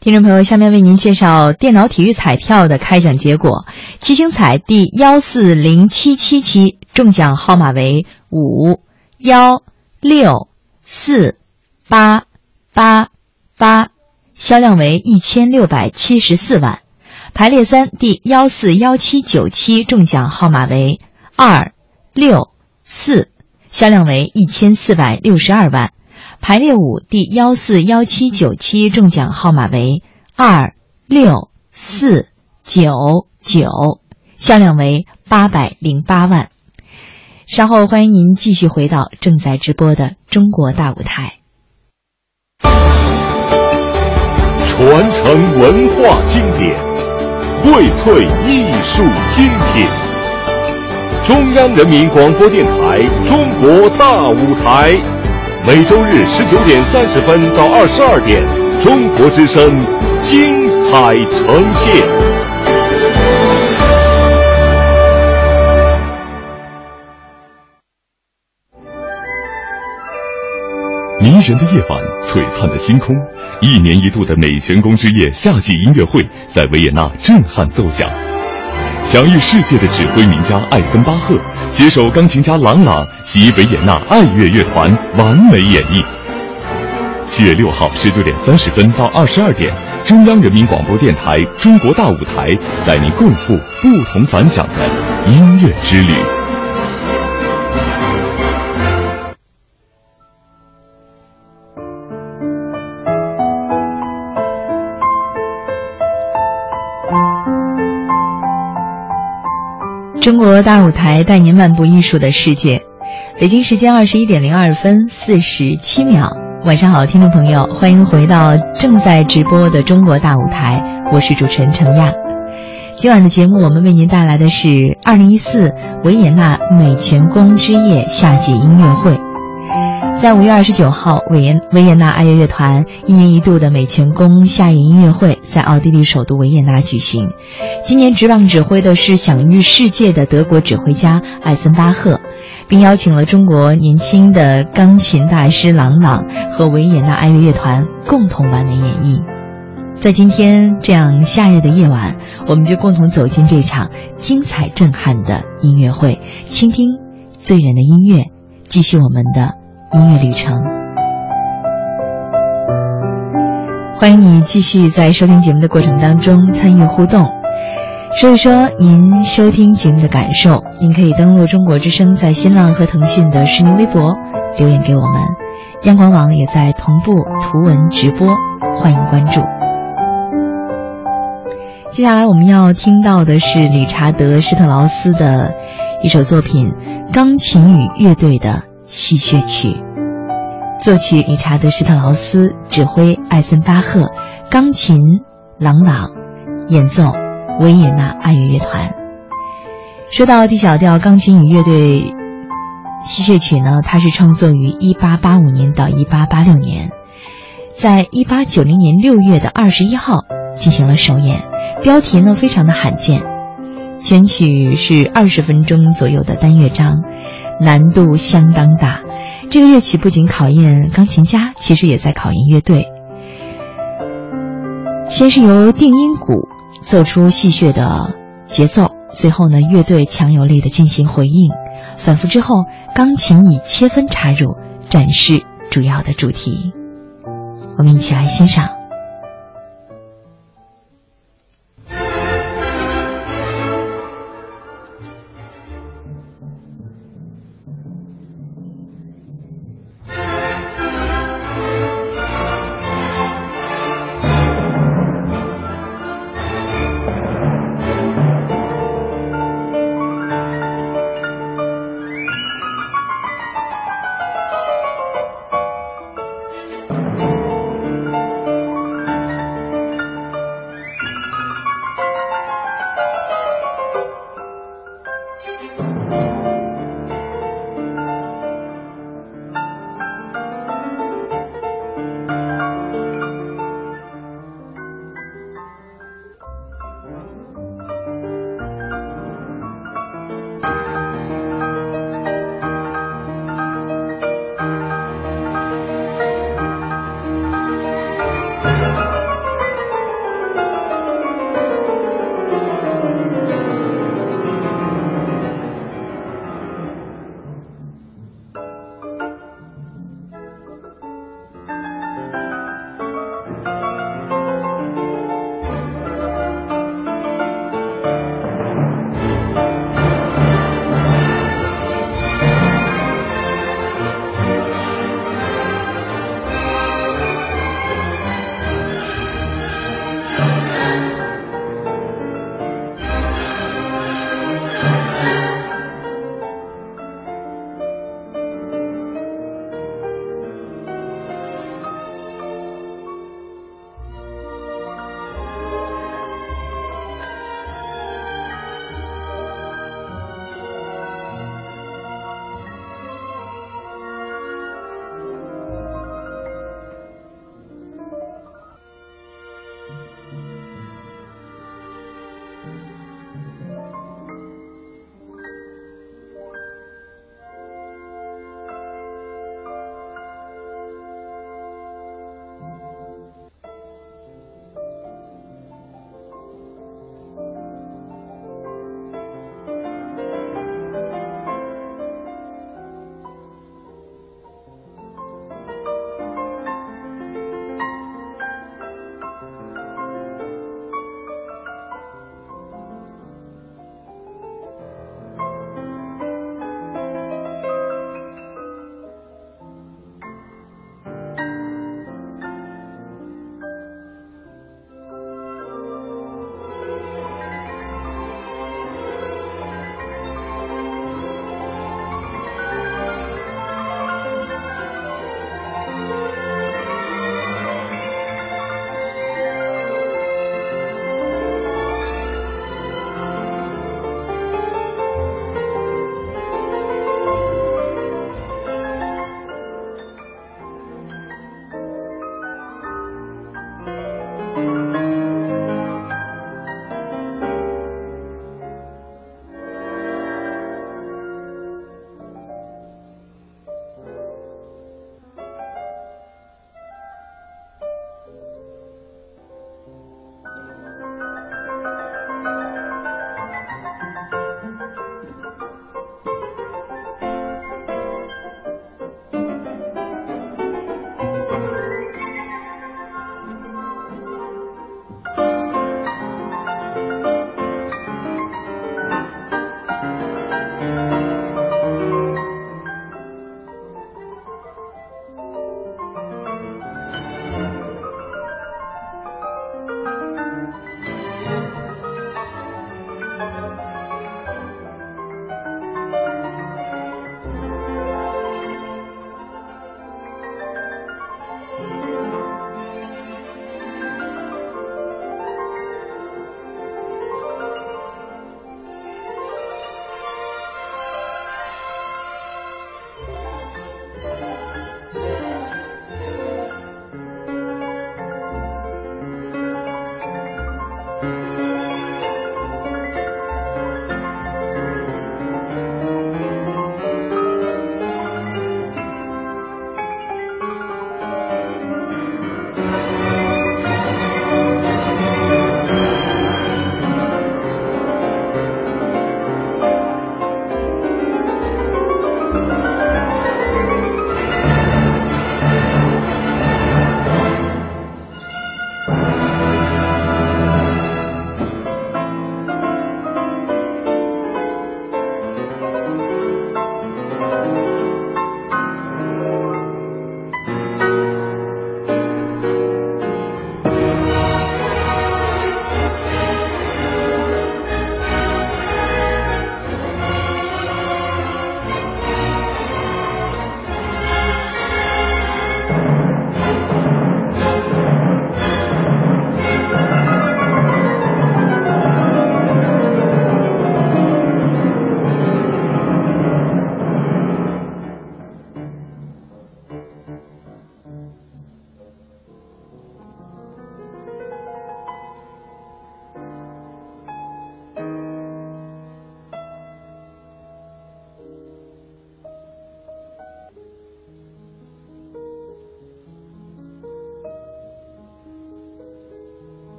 听众朋友，下面为您介绍电脑体育彩票的开奖结果：七星彩第幺四零七七期中奖号码为五幺六四八八八，销量为一千六百七十四万。排列三第幺四幺七九期中奖号码为二六四，销量为一千四百六十二万。排列五第幺四幺七九期中奖号码为二六四九九，销量为八百零八万。稍后欢迎您继续回到正在直播的中国大舞台，传承文化经典。荟萃艺术精品，中央人民广播电台《中国大舞台》，每周日十九点三十分到二十二点，中国之声精彩呈现。迷人的夜晚，璀璨的星空。一年一度的美泉宫之夜夏季音乐会在维也纳震撼奏响，享誉世界的指挥名家艾森巴赫携手钢琴家郎朗及维也纳爱乐乐团完美演绎。七月六号十九点三十分到二十二点，中央人民广播电台《中国大舞台》带您共赴不同凡响的音乐之旅。中国大舞台带您漫步艺术的世界。北京时间二十一点零二分四十七秒，晚上好，听众朋友，欢迎回到正在直播的中国大舞台，我是主持人程亚。今晚的节目，我们为您带来的是二零一四维也纳美泉宫之夜夏季音乐会。在五月二十九号，维也维也纳爱乐乐团一年一度的美泉宫夏夜音乐会在奥地利首都维也纳举行。今年执棒指挥的是享誉世界的德国指挥家艾森巴赫，并邀请了中国年轻的钢琴大师郎朗和维也纳爱乐乐团共同完美演绎。在今天这样夏日的夜晚，我们就共同走进这场精彩震撼的音乐会，倾听醉人的音乐，继续我们的。音乐旅程，欢迎你继续在收听节目的过程当中参与互动，说一说您收听节目的感受。您可以登录中国之声在新浪和腾讯的实名微博留言给我们，央广网也在同步图文直播，欢迎关注。接下来我们要听到的是理查德施特劳斯的一首作品——钢琴与乐队的。戏谑曲，作曲理查德施特劳斯，指挥艾森巴赫，钢琴朗朗，演奏维也纳爱乐乐团。说到 D 小调钢琴与乐队戏谑曲呢，它是创作于1885年到1886年，在1890年6月的21号进行了首演，标题呢非常的罕见，全曲是二十分钟左右的单乐章。难度相当大，这个乐曲不仅考验钢琴家，其实也在考验乐队。先是由定音鼓奏出戏谑的节奏，随后呢，乐队强有力的进行回应，反复之后，钢琴以切分插入，展示主要的主题。我们一起来欣赏。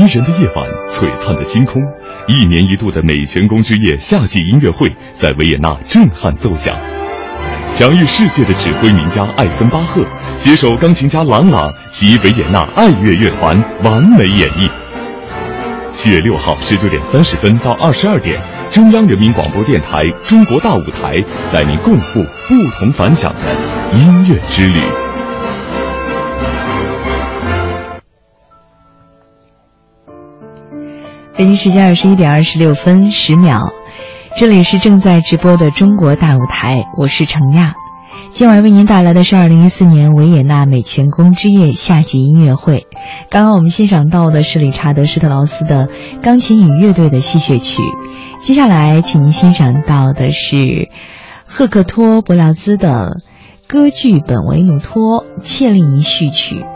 迷人的夜晚，璀璨的星空，一年一度的美泉宫之夜夏季音乐会在维也纳震撼奏响。享誉世界的指挥名家艾森巴赫携手钢琴家郎朗及维也纳爱乐乐团完美演绎。七月六号十九点三十分到二十二点，中央人民广播电台《中国大舞台》带您共赴不同凡响的音乐之旅。北京时间二十一点二十六分十秒，这里是正在直播的中国大舞台，我是程亚。今晚为您带来的是二零一四年维也纳美泉宫之夜夏季音乐会。刚刚我们欣赏到的是理查德施特劳斯的钢琴与乐队的戏谑曲，接下来请您欣赏到的是赫克托·伯辽兹的歌剧本维努托切利尼序曲。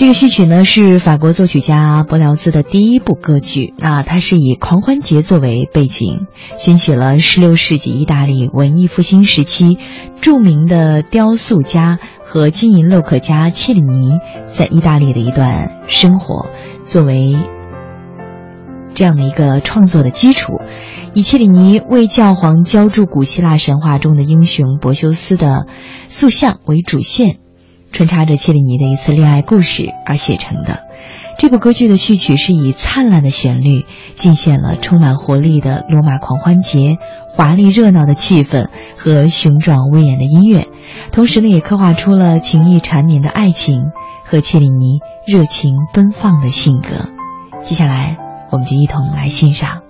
这个序曲呢是法国作曲家伯辽兹的第一部歌剧，那它是以狂欢节作为背景，选取了16世纪意大利文艺复兴时期著名的雕塑家和金银镂刻家切里尼在意大利的一段生活，作为这样的一个创作的基础，以切里尼为教皇浇筑古希腊神话中的英雄柏修斯的塑像为主线。穿插着切里尼的一次恋爱故事而写成的，这部歌剧的序曲是以灿烂的旋律，尽现了充满活力的罗马狂欢节、华丽热闹的气氛和雄壮威严的音乐，同时呢，也刻画出了情意缠绵的爱情和切里尼热情奔放的性格。接下来，我们就一同来欣赏。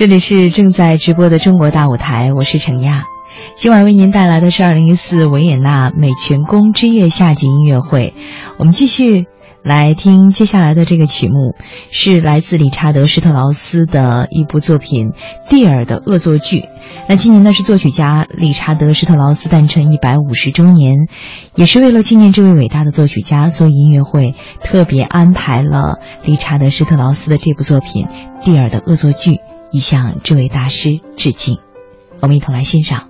这里是正在直播的中国大舞台，我是程亚。今晚为您带来的是二零一四维也纳美泉宫之夜夏季音乐会。我们继续来听接下来的这个曲目，是来自理查德施特劳斯的一部作品《蒂尔的恶作剧》。那今年呢是作曲家理查德施特劳斯诞辰一百五十周年，也是为了纪念这位伟大的作曲家，所以音乐会特别安排了理查德施特劳斯的这部作品《蒂尔的恶作剧》。以向这位大师致敬，我们一同来欣赏。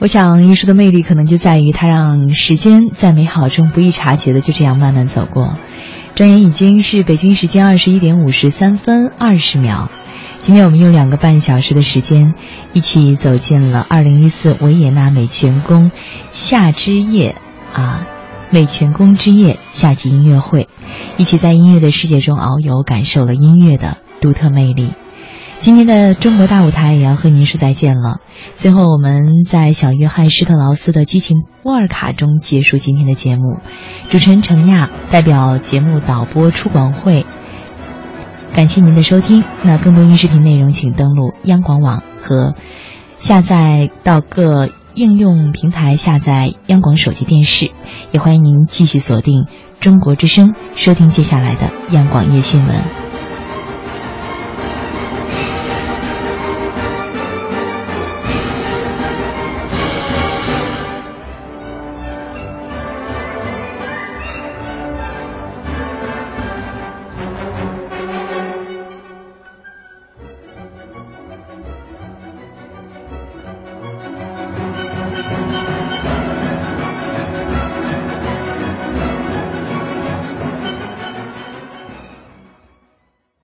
我想艺术的魅力可能就在于它让时间在美好中不易察觉的就这样慢慢走过。转眼已经是北京时间二十一点五十三分二十秒。今天我们用两个半小时的时间，一起走进了二零一四维也纳美泉宫夏之夜啊，美泉宫之夜夏季音乐会，一起在音乐的世界中遨游，感受了音乐的独特魅力。今天的中国大舞台也要和您说再见了。最后，我们在小约翰施特劳斯的激情波尔卡中结束今天的节目。主持人程亚代表节目导播出广会，感谢您的收听。那更多音视频内容，请登录央广网和下载到各应用平台下载央广手机电视。也欢迎您继续锁定中国之声，收听接下来的央广夜新闻。